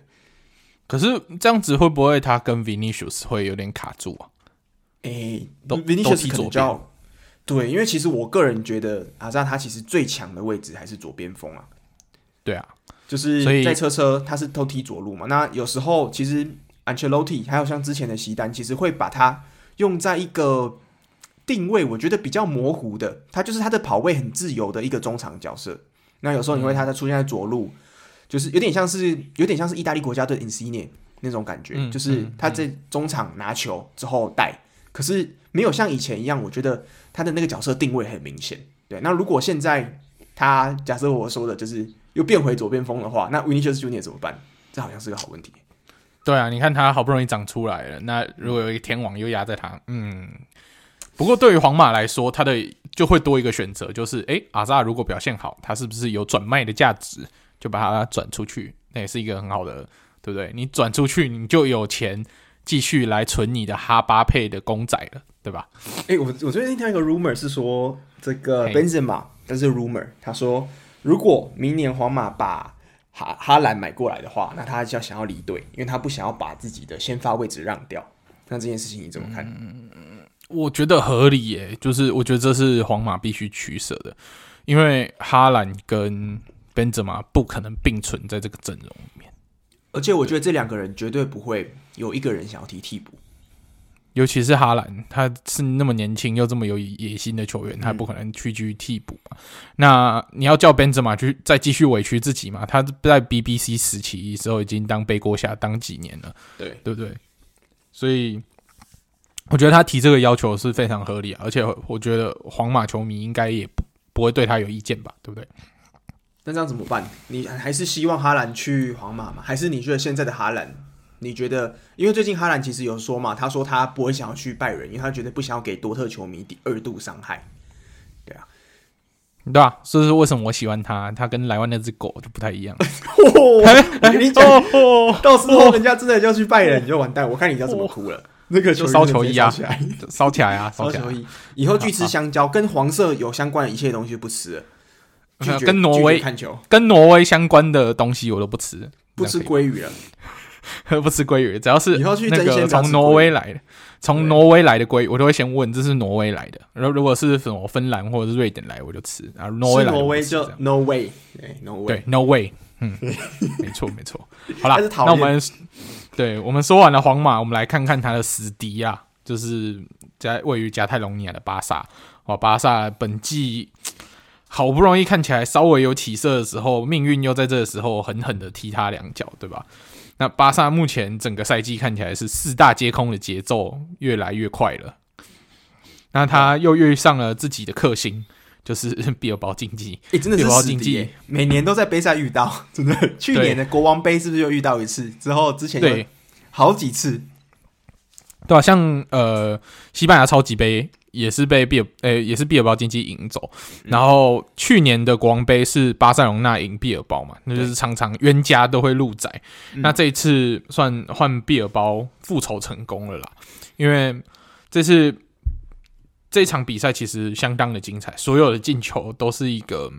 可是这样子会不会他跟 Vinicius 会有点卡住啊？诶、欸、Vinicius 可能就要对，因为其实我个人觉得阿扎他其实最强的位置还是左边锋啊。对啊。就是在车车，他是都踢左路嘛。那有时候其实 Ancelotti 还有像之前的席丹，其实会把他用在一个定位，我觉得比较模糊的。他就是他的跑位很自由的一个中场角色。那有时候你会他在出现在左路，嗯、就是有点像是有点像是意大利国家队 Insigne 那种感觉，嗯、就是他在中场拿球之后带，嗯、可是没有像以前一样，我觉得他的那个角色定位很明显。对，那如果现在他假设我说的就是。又变回左边锋的话，那 Vinicius Junior 怎么办？这好像是个好问题。对啊，你看他好不容易长出来了，那如果有一个天王又压在他，嗯。不过对于皇马来说，他的就会多一个选择，就是诶，阿扎如果表现好，他是不是有转卖的价值？就把它转出去，那也是一个很好的，对不对？你转出去，你就有钱继续来存你的哈巴佩的公仔了，对吧？诶、欸，我我最近听到一个 rumor 是说，这个 Benzema，但是 rumor，他说如果明年皇马把哈哈兰买过来的话，那他就要想要离队，因为他不想要把自己的先发位置让掉。那这件事情你怎么看？嗯，我觉得合理耶，就是我觉得这是皇马必须取舍的，因为哈兰跟本泽马不可能并存在这个阵容里面，而且我觉得这两个人绝对不会有一个人想要踢替补，尤其是哈兰，他是那么年轻又这么有野心的球员，他不可能屈居替补嘛。嗯、那你要叫本泽马去再继续委屈自己嘛？他在 BBC 时期的时候已经当背锅侠当几年了，对对不对？所以，我觉得他提这个要求是非常合理，而且我觉得皇马球迷应该也不不会对他有意见吧，对不对？那这样怎么办？你还是希望哈兰去皇马吗？还是你觉得现在的哈兰？你觉得，因为最近哈兰其实有说嘛，他说他不会想要去拜仁，因为他觉得不想要给多特球迷第二度伤害。对啊，对啊，所以说为什么我喜欢他？他跟莱万那只狗就不太一样。[LAUGHS] 你讲，到时候人家真的要去拜仁，你就完蛋。我看你要怎么哭了。那个就烧球衣啊，烧起来啊，烧球衣。以后拒吃香蕉，跟黄色有相关的一切东西就不吃了。跟挪威看球，跟挪威相关的东西我都不吃，不吃鲑鱼了，[LAUGHS] 不吃鲑鱼。只要是那个从挪威来的，从挪威来的鲑鱼，我都会先问这是挪威来的。然后如果是什么芬兰或者是瑞典来，我就吃。然后挪威来，挪威就 No way，对，No way，对，No way。嗯，[LAUGHS] 没错没错。好了，那我们对我们说完了皇马，我们来看看他的死敌啊，就是在位于加泰隆尼亚的巴萨。哇，巴萨本季 [TSK] 好不容易看起来稍微有起色的时候，命运又在这个时候狠狠的踢他两脚，对吧？那巴萨目前整个赛季看起来是四大皆空的节奏越来越快了。那他又遇上了自己的克星。就是 [LAUGHS] 比尔堡竞技，哎，真的是竞技，每年都在杯赛遇到，[LAUGHS] 真的。去年的国王杯是不是又遇到一次？之后之前对好几次，对啊，像呃西班牙超级杯也是被毕尔，呃也是毕尔包竞技赢走。然后去年的国王杯是巴塞隆纳赢毕尔包嘛，那就是常常冤家都会路窄。那这一次算换毕尔包复仇成功了啦，因为这次。这场比赛其实相当的精彩，所有的进球都是一个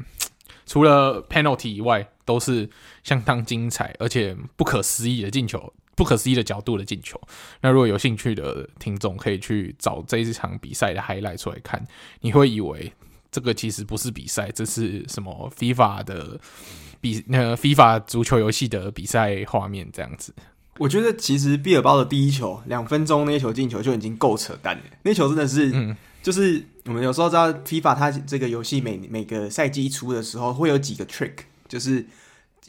除了 penalty 以外都是相当精彩，而且不可思议的进球，不可思议的角度的进球。那如果有兴趣的听众可以去找这一场比赛的 highlight 出来看，你会以为这个其实不是比赛，这是什么 FIFA 的比那个 FIFA 足球游戏的比赛画面这样子。我觉得其实毕尔包的第一球两分钟那一球进球就已经够扯淡了，那球真的是嗯。就是我们有时候知道 FIFA 它这个游戏每每个赛季一出的时候会有几个 trick，就是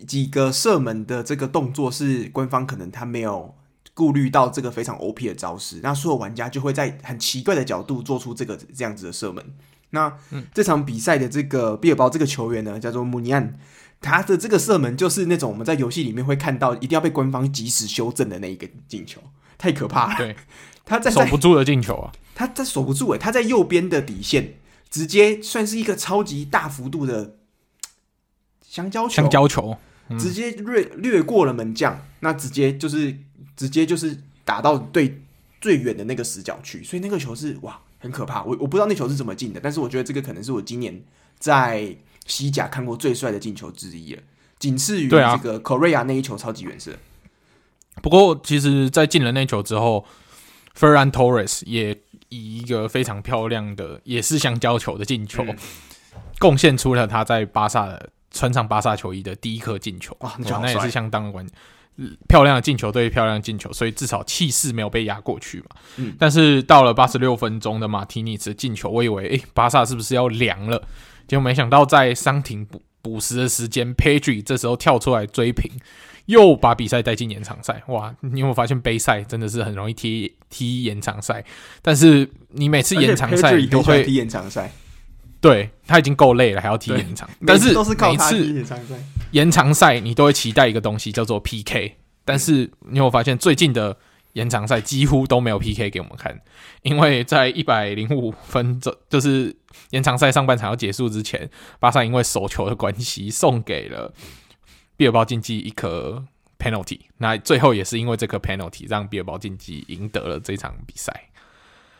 几个射门的这个动作是官方可能他没有顾虑到这个非常 OP 的招式，那所有玩家就会在很奇怪的角度做出这个这样子的射门。那这场比赛的这个毕尔包这个球员呢，叫做穆尼安，他的这个射门就是那种我们在游戏里面会看到一定要被官方及时修正的那一个进球，太可怕了。对，[LAUGHS] 他在守不住的进球啊。他在守不住诶，他在右边的底线，直接算是一个超级大幅度的香蕉球，香蕉球，嗯、直接掠掠过了门将，那直接就是直接就是打到对最远的那个死角去，所以那个球是哇很可怕，我我不知道那球是怎么进的，但是我觉得这个可能是我今年在西甲看过最帅的进球之一了，仅次于这个 Correa 那一球超级远射。不过其实，在进了那球之后，Ferran Torres 也。以一个非常漂亮的，也是香蕉球的进球，贡献、嗯、出了他在巴萨的穿上巴萨球衣的第一颗进球。哇，那也是相当的关键，漂亮的进球对漂亮的进球，所以至少气势没有被压过去嘛。嗯，但是到了八十六分钟的马提尼茨进球，我以为诶、欸，巴萨是不是要凉了？结果没想到在伤停补补时的时间，Pedri 这时候跳出来追平。又把比赛带进延长赛，哇！你有没有发现杯赛真的是很容易踢踢延长赛？但是你每次延长赛都会踢延长赛，对，他已经够累了，还要踢延长。但是每次延长赛延长赛你都会期待一个东西叫做 PK，但是你有发现最近的延长赛几乎都没有 PK 给我们看？因为在一百零五分钟，就是延长赛上半场要结束之前，巴萨因为手球的关系送给了。毕尔包竞技一颗 penalty，那最后也是因为这颗 penalty 让毕尔包竞技赢得了这场比赛。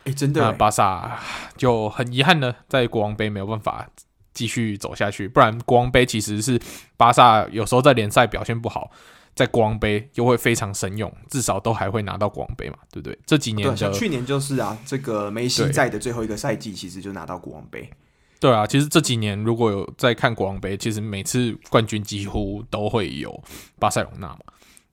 哎、欸，真的，那巴萨就很遗憾呢在国王杯没有办法继续走下去，不然国王杯其实是巴萨有时候在联赛表现不好。在国王杯又会非常神勇，至少都还会拿到国王杯嘛，对不对？这几年像去年就是啊，这个梅西在的最后一个赛季，其实就拿到国王杯。对啊，其实这几年如果有在看国王杯，其实每次冠军几乎都会有巴塞隆纳嘛。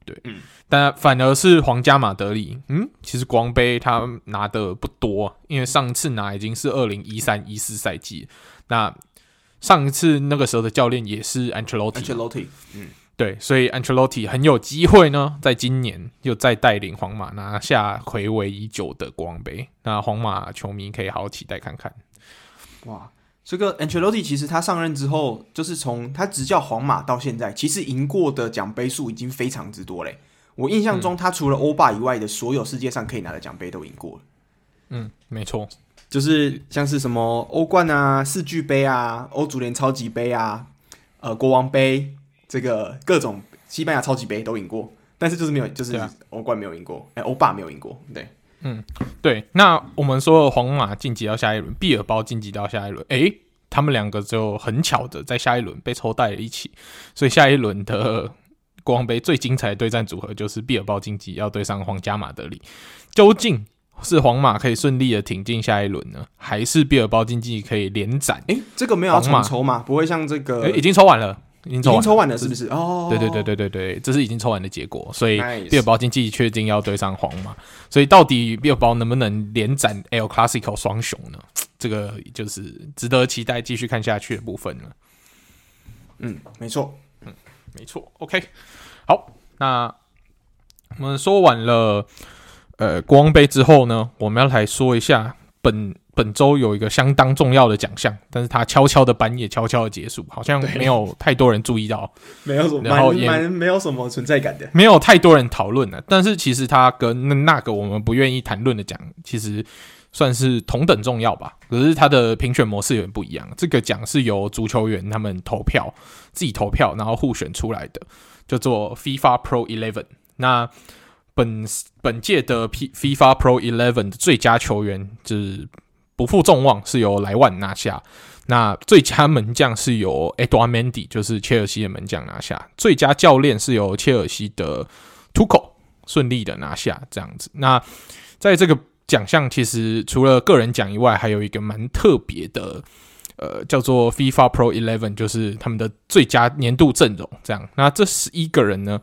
对，嗯，但反而是皇家马德里，嗯，其实国王杯他拿的不多，因为上次拿已经是二零一三一四赛季，那上一次那个时候的教练也是 Ancelotti，嗯。对，所以 Ancelotti 很有机会呢，在今年又再带领皇马拿下睽违已久的国王杯。那皇马球迷可以好好期待看看。哇，这个 Ancelotti 其实他上任之后，就是从他执教皇马到现在，其实赢过的奖杯数已经非常之多嘞。我印象中，他除了欧霸以外的所有世界上可以拿的奖杯都赢过了。嗯，没错，就是像是什么欧冠啊、世俱杯啊、欧足联超级杯啊、呃国王杯。这个各种西班牙超级杯都赢过，但是就是没有，就是欧冠没有赢过，哎、啊，欧霸没有赢过，对，嗯，对。那我们说皇马晋级到下一轮，毕尔包晋级到下一轮，哎，他们两个就很巧的在下一轮被抽带了一起，所以下一轮的国王杯最精彩的对战组合就是毕尔包晋级要对上皇家马德里，究竟是皇马可以顺利的挺进下一轮呢，还是毕尔包竞技可以连斩？哎，这个没有要重抽吗？不会像这个，哎，已经抽完了。已经抽，已经抽完了，是不是？哦，对对对对对对，这是已经抽完的结果，所以毕尔包经济确定要对上皇马，所以到底毕尔包能不能连斩 El Clasico 双雄呢？这个就是值得期待，继续看下去的部分了。嗯，没错，嗯，没错。OK，好，那我们说完了呃国王杯之后呢，我们要来说一下本。本周有一个相当重要的奖项，但是他悄悄的半夜悄悄的结束，好像没有太多人注意到，[LAUGHS] 没有什么，然后也没有什么存在感的，没有太多人讨论了。但是其实他跟那那个我们不愿意谈论的奖，其实算是同等重要吧。可是他的评选模式有点不一样，这个奖是由足球员他们投票，自己投票，然后互选出来的，叫做 FIFA Pro Eleven。那本本届的 P FIFA Pro Eleven 的最佳球员就是。不负众望，是由莱万拿下。那最佳门将是由 Edouard Mendy，就是切尔西的门将拿下。最佳教练是由切尔西的 Tuchel 顺利的拿下。这样子，那在这个奖项，其实除了个人奖以外，还有一个蛮特别的，呃，叫做 FIFA Pro Eleven，就是他们的最佳年度阵容。这样，那这十一个人呢？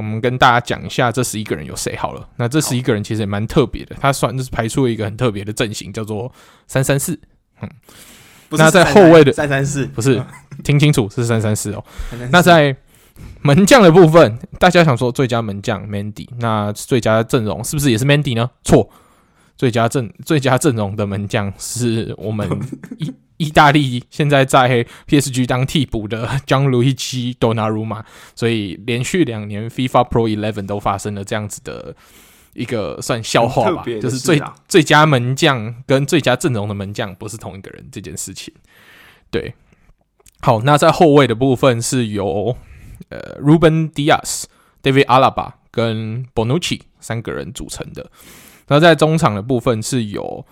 我们跟大家讲一下这十一个人有谁好了。那这十一个人其实也蛮特别的，他算是排出了一个很特别的阵型，叫做三三四。嗯，那在后卫的三三四不是，听清楚是三三四哦。[LAUGHS] 那在门将的部分，大家想说最佳门将 Mandy，那最佳阵容是不是也是 Mandy 呢？错，最佳阵 [LAUGHS] 最佳阵容的门将是我们 [LAUGHS] 意。意大利现在在 PSG 当替补的 Gianluigi Donnarumma，所以连续两年 FIFA Pro Eleven 都发生了这样子的一个算笑话吧，就是最最佳门将跟最佳阵容的门将不是同一个人这件事情。对，好，那在后卫的部分是由呃 Ruben Diaz、David Alaba 跟 Bonucci 三个人组成的。那在中场的部分是由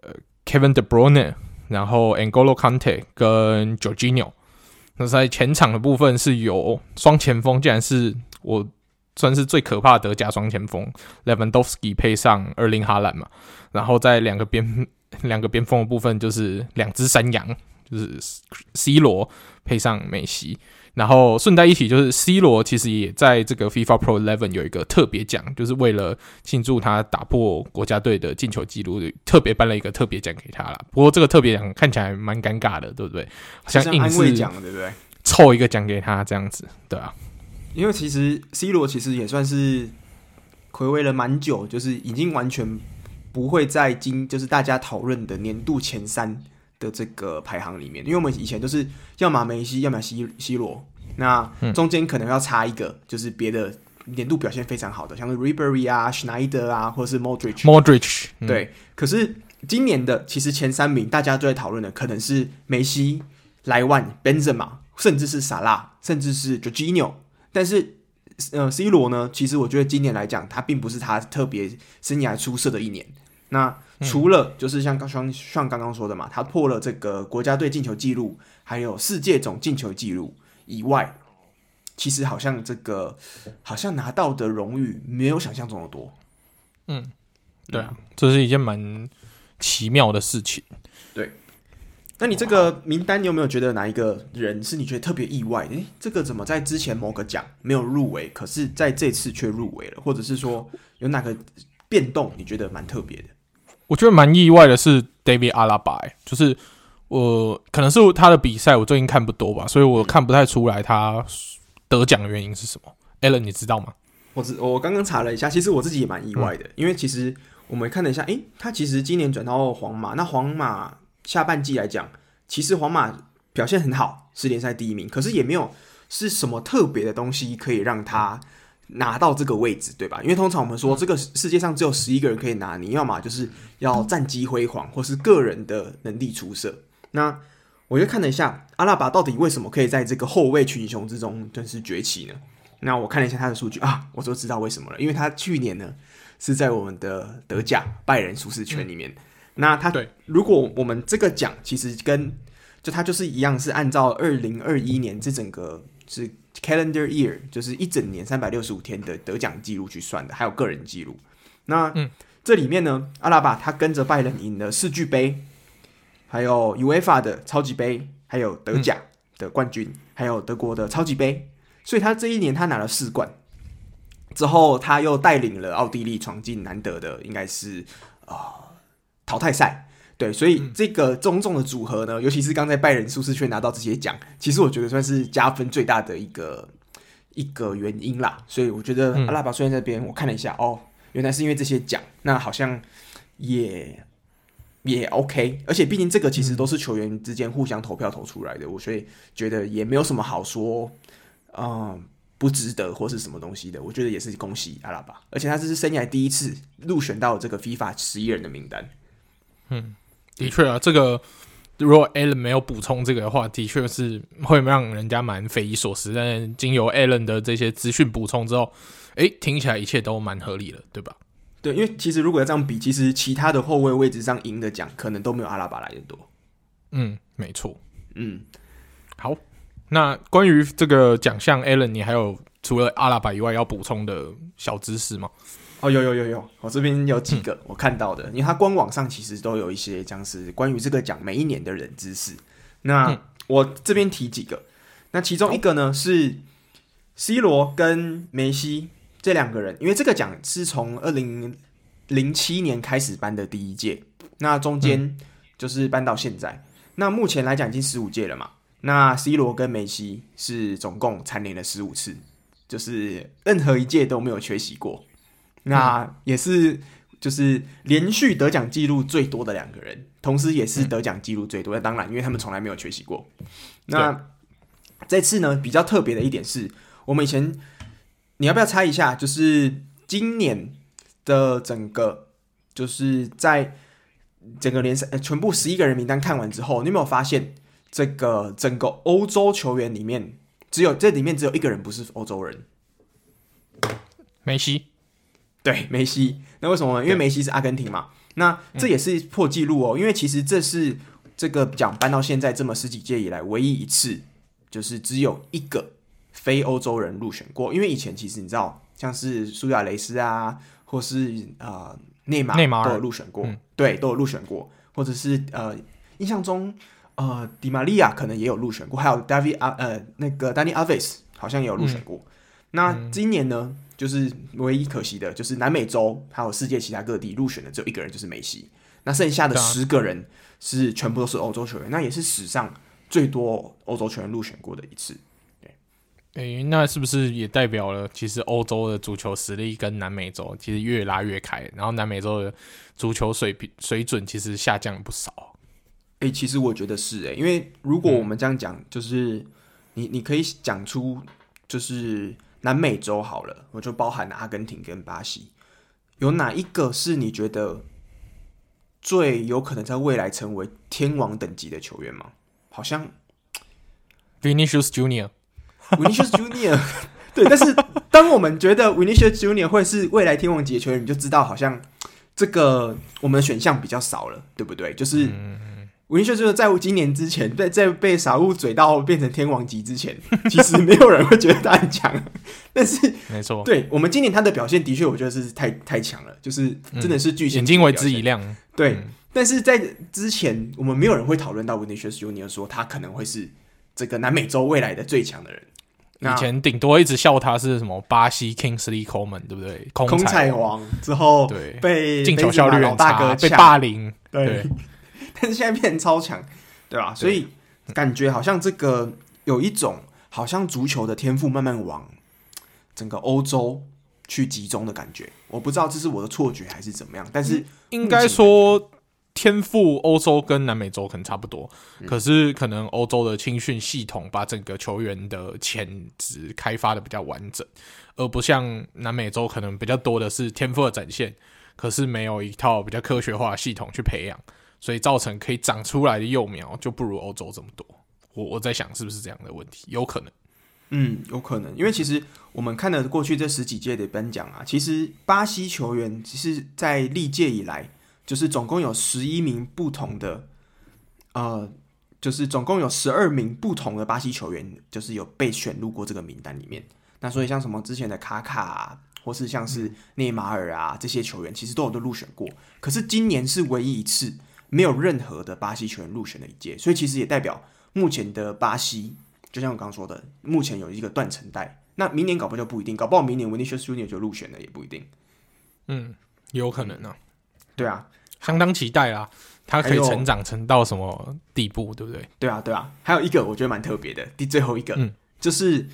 呃 Kevin De Bruyne。然后 Angolo Conte 跟 Jorginho 那在前场的部分是有双前锋，竟然是我算是最可怕的德甲双前锋 Lewandowski 配上尔林哈兰嘛，然后在两个边两个边锋的部分就是两只山羊，就是 C 罗配上梅西。然后顺带一提，就是 C 罗其实也在这个 FIFA Pro Eleven 有一个特别奖，就是为了庆祝他打破国家队的进球纪录，特别颁了一个特别奖给他了。不过这个特别奖看起来蛮尴尬的，对不对？好像硬是奖，对不对？凑一个奖给他这样子，对啊。因为其实 C 罗其实也算是回味了蛮久，就是已经完全不会在今，就是大家讨论的年度前三。的这个排行里面，因为我们以前都是要么梅西，要么 C C 罗，那中间可能要差一个，就是别的年度表现非常好的，像是 Ribery 啊、Schneider 啊，或者是 Modric。Modric 对，可是今年的其实前三名大家都在讨论的，可能是梅西、莱万、Benzema，甚至是萨拉，甚至是 Jorginho，但是呃，C 罗呢，其实我觉得今年来讲，他并不是他特别生涯出色的一年。那除了就是像刚像像刚刚说的嘛，他破了这个国家队进球纪录，还有世界总进球纪录以外，其实好像这个好像拿到的荣誉没有想象中的多。嗯，对啊，这是一件蛮奇妙的事情。对，那你这个名单，你有没有觉得哪一个人是你觉得特别意外？诶，这个怎么在之前某个奖没有入围，可是在这次却入围了？或者是说有哪个变动你觉得蛮特别的？我觉得蛮意外的是 David Alaba，就是我可能是他的比赛我最近看不多吧，所以我看不太出来他得奖的原因是什么。Allen，你知道吗？我只我刚刚查了一下，其实我自己也蛮意外的，嗯、因为其实我们看了一下，诶，他其实今年转到皇马，那皇马下半季来讲，其实皇马表现很好，是联赛第一名，可是也没有是什么特别的东西可以让他。拿到这个位置，对吧？因为通常我们说，这个世界上只有十一个人可以拿，你要么就是要战绩辉煌，或是个人的能力出色。那我就看了一下阿拉巴到底为什么可以在这个后卫群雄之中真是崛起呢？那我看了一下他的数据啊，我就知道为什么了，因为他去年呢是在我们的德甲拜仁舒适圈里面。嗯、那他对，如果我们这个奖其实跟就他就是一样，是按照二零二一年这整个是。Calendar year 就是一整年三百六十五天的得奖记录去算的，还有个人记录。那、嗯、这里面呢，阿拉巴他跟着拜仁赢了世俱杯，还有 UEFA 的超级杯，还有德甲的冠军，嗯、还有德国的超级杯。所以他这一年他拿了四冠。之后他又带领了奥地利闯进难得的，应该是啊、呃、淘汰赛。对，所以这个种种的组合呢，尤其是刚在拜仁舒适圈拿到这些奖，其实我觉得算是加分最大的一个一个原因啦。所以我觉得阿拉巴虽然这边我看了一下，哦，原来是因为这些奖，那好像也也 OK。而且毕竟这个其实都是球员之间互相投票投出来的，我所以觉得也没有什么好说，嗯，不值得或是什么东西的。我觉得也是恭喜阿拉巴，而且他这是生涯第一次入选到这个 FIFA 十一人的名单，嗯。的确啊，这个如果 Allen 没有补充这个的话，的确是会让人家蛮匪夷所思。但是经由 Allen 的这些资讯补充之后，哎，听起来一切都蛮合理的，对吧？对，因为其实如果要这样比，其实其他的后卫位置上赢的奖，可能都没有阿拉巴来的多。嗯，没错。嗯，好。那关于这个奖项，Allen，你还有除了阿拉巴以外要补充的小知识吗？哦，有有有有，我这边有几个我看到的，嗯、因为它官网上其实都有一些像是关于这个奖每一年的冷知识。那我这边提几个，那其中一个呢是 C 罗跟梅西这两个人，因为这个奖是从二零零七年开始颁的第一届，那中间就是颁到现在，嗯、那目前来讲已经十五届了嘛。那 C 罗跟梅西是总共蝉联了十五次，就是任何一届都没有缺席过。那也是，就是连续得奖记录最多的两个人，同时也是得奖记录最多。那当然，因为他们从来没有缺席过。那这次呢，比较特别的一点是，我们以前你要不要猜一下？就是今年的整个，就是在整个联赛全部十一个人名单看完之后，你有没有发现，这个整个欧洲球员里面，只有这里面只有一个人不是欧洲人，梅西。对梅西，那为什么呢？因为梅西是阿根廷嘛，那这也是破纪录哦。因为其实这是这个奖颁到现在这么十几届以来唯一一次，就是只有一个非欧洲人入选过。因为以前其实你知道，像是苏亚雷斯啊，或是呃内马内马尔都有入选过，嗯、对，都有入选过，或者是呃印象中呃迪玛利亚可能也有入选过，还有 David 啊呃那个 Dani Alves 好像也有入选过。嗯、那今年呢？就是唯一可惜的，就是南美洲还有世界其他各地入选的只有一个人，就是梅西。那剩下的十个人是全部都是欧洲球员，那也是史上最多欧洲球员入选过的一次。对，诶、欸，那是不是也代表了，其实欧洲的足球实力跟南美洲其实越拉越开，然后南美洲的足球水平水准其实下降了不少？诶、欸，其实我觉得是诶、欸，因为如果我们这样讲，就是、嗯、你你可以讲出就是。南美洲好了，我就包含阿根廷跟巴西，有哪一个是你觉得最有可能在未来成为天王等级的球员吗？好像 Vinicius Junior，Vinicius Junior，[LAUGHS] [LAUGHS] 对。但是当我们觉得 Vinicius Junior 会是未来天王级的球员，你就知道好像这个我们的选项比较少了，对不对？就是。嗯文秀就是在今年之前，在在被傻物嘴到变成天王级之前，其实没有人会觉得他很强。但是，[LAUGHS] 没错，对我们今年他的表现的确，我觉得是太太强了，就是真的是巨星、嗯，眼睛为之一亮。对，嗯、但是在之前，我们没有人会讨论到 Vinicius Junior 说他可能会是这个南美洲未来的最强的人。以前顶多一直笑他是什么巴西 Kingsley Coleman，对不对？空彩王之后，对被进球效率很差，被霸凌，对。对但是现在变成超强，对吧？所以感觉好像这个有一种好像足球的天赋慢慢往整个欧洲去集中的感觉。我不知道这是我的错觉还是怎么样。但是应该说天赋欧洲跟南美洲可能差不多，可是可能欧洲的青训系统把整个球员的潜质开发的比较完整，而不像南美洲可能比较多的是天赋的展现，可是没有一套比较科学化的系统去培养。所以造成可以长出来的幼苗就不如欧洲这么多。我我在想是不是这样的问题？有可能，嗯，有可能。因为其实我们看了过去这十几届的颁奖啊，其实巴西球员其实，在历届以来，就是总共有十一名不同的，呃，就是总共有十二名不同的巴西球员，就是有被选入过这个名单里面。那所以像什么之前的卡卡啊，或是像是内马尔啊这些球员，其实都有都入选过。可是今年是唯一一次。没有任何的巴西球员入选的一届，所以其实也代表目前的巴西，就像我刚刚说的，目前有一个断层带。那明年搞不好就不一定，搞不好明年 Vinicius Junior 就入选了也不一定。嗯，有可能呢、啊。对啊，相当期待啊，他可以成长成到什么地步，对不对？对啊，对啊。还有一个我觉得蛮特别的，第最后一个，嗯，就是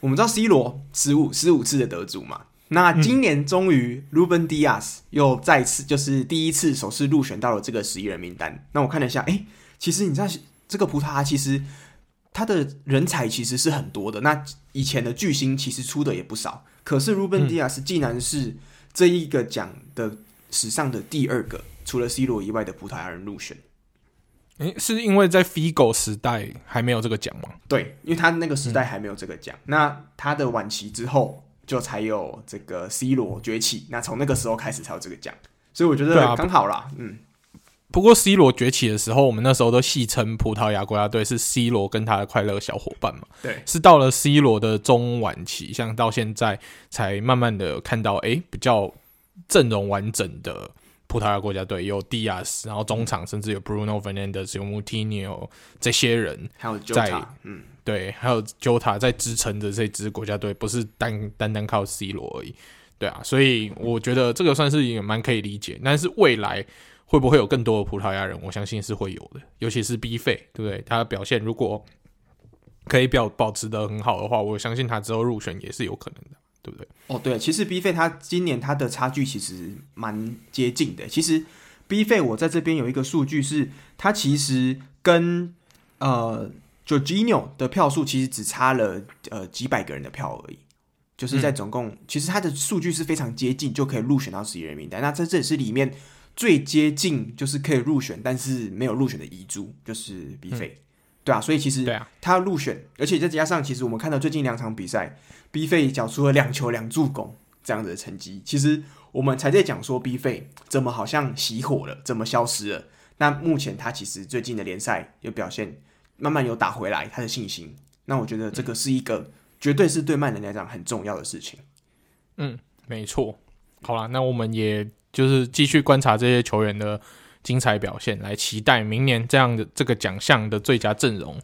我们知道 C 罗十五十五次的得主嘛。那今年终于，Ruben Dias 又再次就是第一次首次入选到了这个十一人名单。那我看了一下，哎、欸，其实你知道这个葡萄牙其实他的人才其实是很多的。那以前的巨星其实出的也不少，可是 Ruben Dias 竟然是这一个奖的史上的第二个，除了 C 罗以外的葡萄牙人入选。诶、欸，是因为在 Figo 时代还没有这个奖吗？对，因为他那个时代还没有这个奖。嗯、那他的晚期之后。就才有这个 C 罗崛起，那从那个时候开始才有这个奖，所以我觉得刚好啦。啊、嗯，不过 C 罗崛起的时候，我们那时候都戏称葡萄牙国家队是 C 罗跟他的快乐小伙伴嘛。对，是到了 C 罗的中晚期，像到现在才慢慢的看到，哎、欸，比较阵容完整的葡萄牙国家队有 Dias，然后中场甚至有 Bruno Fernandes、有 Moutinho 这些人，还有 Jota，嗯。对，还有 Jota 在支撑着这支国家队，不是单单单靠 C 罗而已。对啊，所以我觉得这个算是也蛮可以理解。但是未来会不会有更多的葡萄牙人？我相信是会有的，尤其是 B 费，对不对？他的表现如果可以表保持的很好的话，我相信他之后入选也是有可能的，对不对？哦，对，其实 B 费他今年他的差距其实蛮接近的。其实 B 费我在这边有一个数据是，他其实跟呃。就 Jorginho 的票数其实只差了呃几百个人的票而已，就是在总共、嗯、其实他的数据是非常接近，就可以入选到十一人名单。那在这也是里面最接近，就是可以入选，但是没有入选的遗珠，就是 B 费、嗯，对啊，所以其实他入选，而且再加上其实我们看到最近两场比赛，B 费缴出了两球两助攻这样的成绩，其实我们才在讲说 B 费怎么好像熄火了，怎么消失了。那目前他其实最近的联赛有表现。慢慢有打回来他的信心，那我觉得这个是一个绝对是对曼联来讲很重要的事情。嗯，没错。好了，那我们也就是继续观察这些球员的精彩表现，来期待明年这样的这个奖项的最佳阵容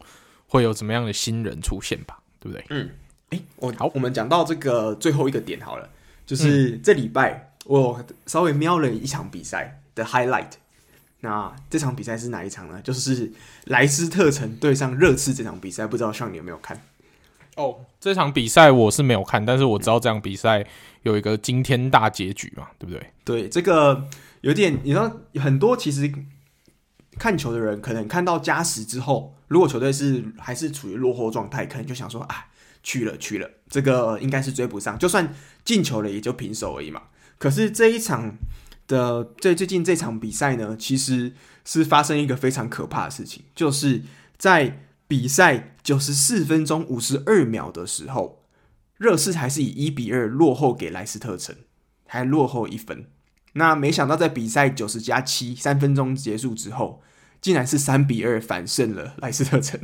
会有怎么样的新人出现吧？对不对？嗯。诶、欸，我好，我们讲到这个最后一个点好了，就是这礼拜我稍微瞄了一场比赛的 highlight。那这场比赛是哪一场呢？就是莱斯特城对上热刺这场比赛，不知道上你有没有看？哦，这场比赛我是没有看，但是我知道这场比赛有一个惊天大结局嘛，对不对？对，这个有点，你知道，很多其实看球的人可能看到加时之后，如果球队是还是处于落后状态，可能就想说啊，去了去了，这个应该是追不上，就算进球了也就平手而已嘛。可是这一场。的最最近这场比赛呢，其实是发生一个非常可怕的事情，就是在比赛九十四分钟五十二秒的时候，热刺还是以一比二落后给莱斯特城，还落后一分。那没想到在比赛九十加七三分钟结束之后，竟然是三比二反胜了莱斯特城。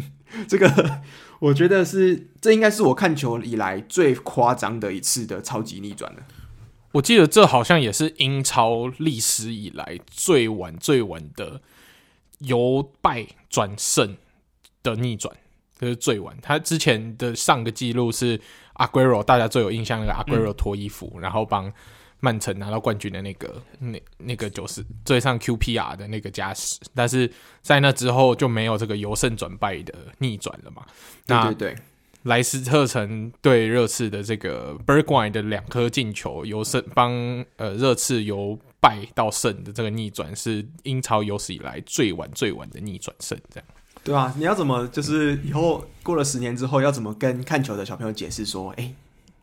这个我觉得是，这应该是我看球以来最夸张的一次的超级逆转了。我记得这好像也是英超历史以来最晚最晚的由败转胜的逆转，这是最晚。他之前的上个记录是阿圭罗，大家最有印象那个阿圭罗脱衣服，嗯、然后帮曼城拿到冠军的那个，那那个就是追上 QPR 的那个加时。但是在那之后就没有这个由胜转败的逆转了嘛？那对对对。莱斯特城对热刺的这个 Bergwijn 的两颗进球，由胜帮呃热刺由败到胜的这个逆转，是英超有史以来最晚最晚的逆转胜，这样。对啊，你要怎么就是以后过了十年之后，要怎么跟看球的小朋友解释说，哎，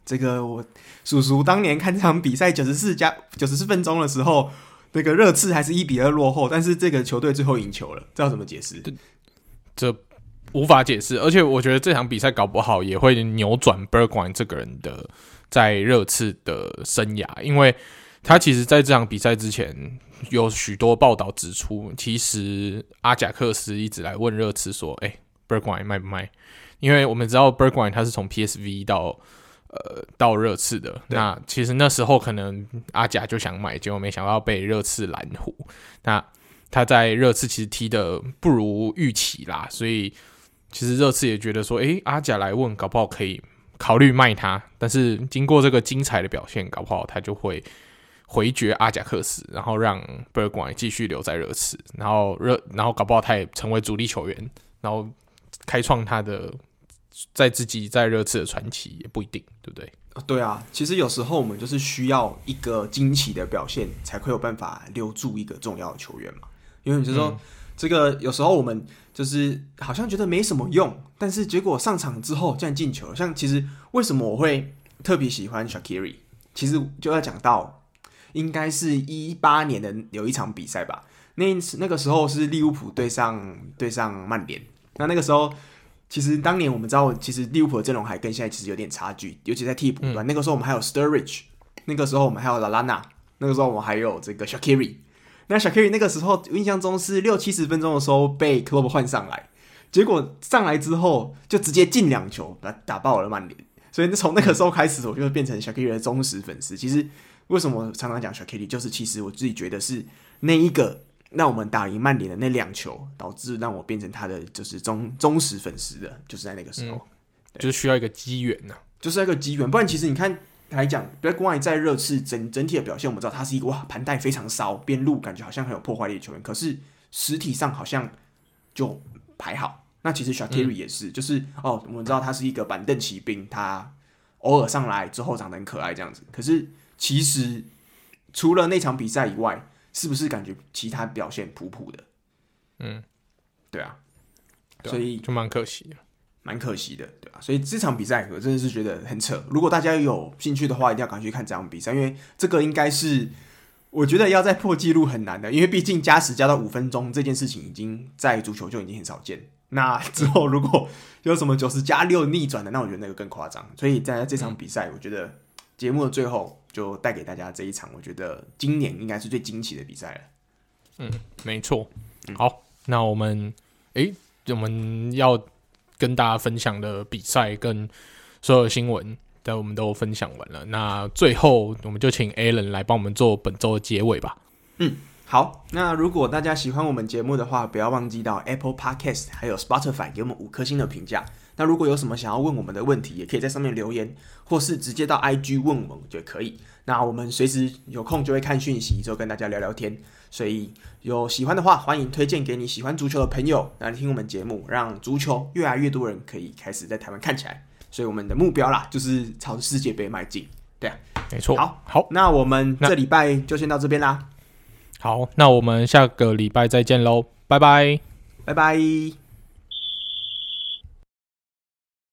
这个我叔叔当年看这场比赛九十四加九十四分钟的时候，那个热刺还是一比二落后，但是这个球队最后赢球了，这要怎么解释？这。无法解释，而且我觉得这场比赛搞不好也会扭转 b e r g w i n 这个人的在热刺的生涯，因为他其实在这场比赛之前有许多报道指出，其实阿贾克斯一直来问热刺说：“哎、欸，Bergwijn 卖不卖？”因为我们知道 b e r g w i n 他是从 PSV 到呃到热刺的，那其实那时候可能阿贾就想买，结果没想到被热刺拦胡。那他在热刺其实踢的不如预期啦，所以。其实热刺也觉得说，诶，阿贾来问，搞不好可以考虑卖他。但是经过这个精彩的表现，搞不好他就会回绝阿贾克斯，然后让 Bergwijn 继续留在热刺，然后热，然后搞不好他也成为主力球员，然后开创他的在自己在热刺的传奇，也不一定，对不对？对啊，其实有时候我们就是需要一个惊奇的表现，才会有办法留住一个重要的球员嘛。因为你就说。嗯这个有时候我们就是好像觉得没什么用，但是结果上场之后竟然进球。像其实为什么我会特别喜欢 Shaqiri？其实就要讲到，应该是一八年的有一场比赛吧。那那个时候是利物浦对上对上曼联。那那个时候其实当年我们知道，其实利物浦的阵容还跟现在其实有点差距，尤其在替补端。嗯、那个时候我们还有 Sturridge，那个时候我们还有 Lallana，那个时候我们还有这个 Shaqiri。那小 Kerry 那个时候印象中是六七十分钟的时候被 Club 换上来，结果上来之后就直接进两球，把打爆了曼联。所以从那个时候开始，我就变成小 Kerry 的忠实粉丝。其实为什么常常讲小 Kerry，就是其实我自己觉得是那一个让我们打赢曼联的那两球，导致让我变成他的就是忠忠实粉丝的，就是在那个时候，嗯、就是需要一个机缘呐，就是一个机缘。不然其实你看。来讲，Bergwijn 在热刺整整体的表现，我们知道他是一个哇盘带非常骚，边路感觉好像很有破坏力的球员，可是实体上好像就还好。那其实 Shakiri 也是，嗯、就是哦，我们知道他是一个板凳骑兵，他偶尔上来之后长得很可爱这样子。可是其实除了那场比赛以外，是不是感觉其他表现普普的？嗯，对啊，所以就蛮可惜的。蛮可惜的，对啊？所以这场比赛我真的是觉得很扯。如果大家有兴趣的话，一定要赶快去看这场比赛，因为这个应该是我觉得要再破纪录很难的，因为毕竟加时加到五分钟这件事情已经在足球就已经很少见。那 [LAUGHS] 之后如果有什么九十加六逆转的，那我觉得那个更夸张。所以在这场比赛，我觉得节目的最后就带给大家这一场，我觉得今年应该是最惊奇的比赛了。嗯，没错。好，那我们诶，我们要。跟大家分享的比赛跟所有新闻，的我们都分享完了。那最后，我们就请 Alan 来帮我们做本周的结尾吧。嗯，好。那如果大家喜欢我们节目的话，不要忘记到 Apple Podcast 还有 Spotify 给我们五颗星的评价。那如果有什么想要问我们的问题，也可以在上面留言，或是直接到 IG 问我们就可以。那我们随时有空就会看讯息，就跟大家聊聊天。所以有喜欢的话，欢迎推荐给你喜欢足球的朋友来听我们节目，让足球越来越多人可以开始在台湾看起来。所以我们的目标啦，就是朝世界杯迈进。对啊，没错。好，好，那我们这礼拜就先到这边啦。好，那我们下个礼拜再见喽，拜拜，拜拜。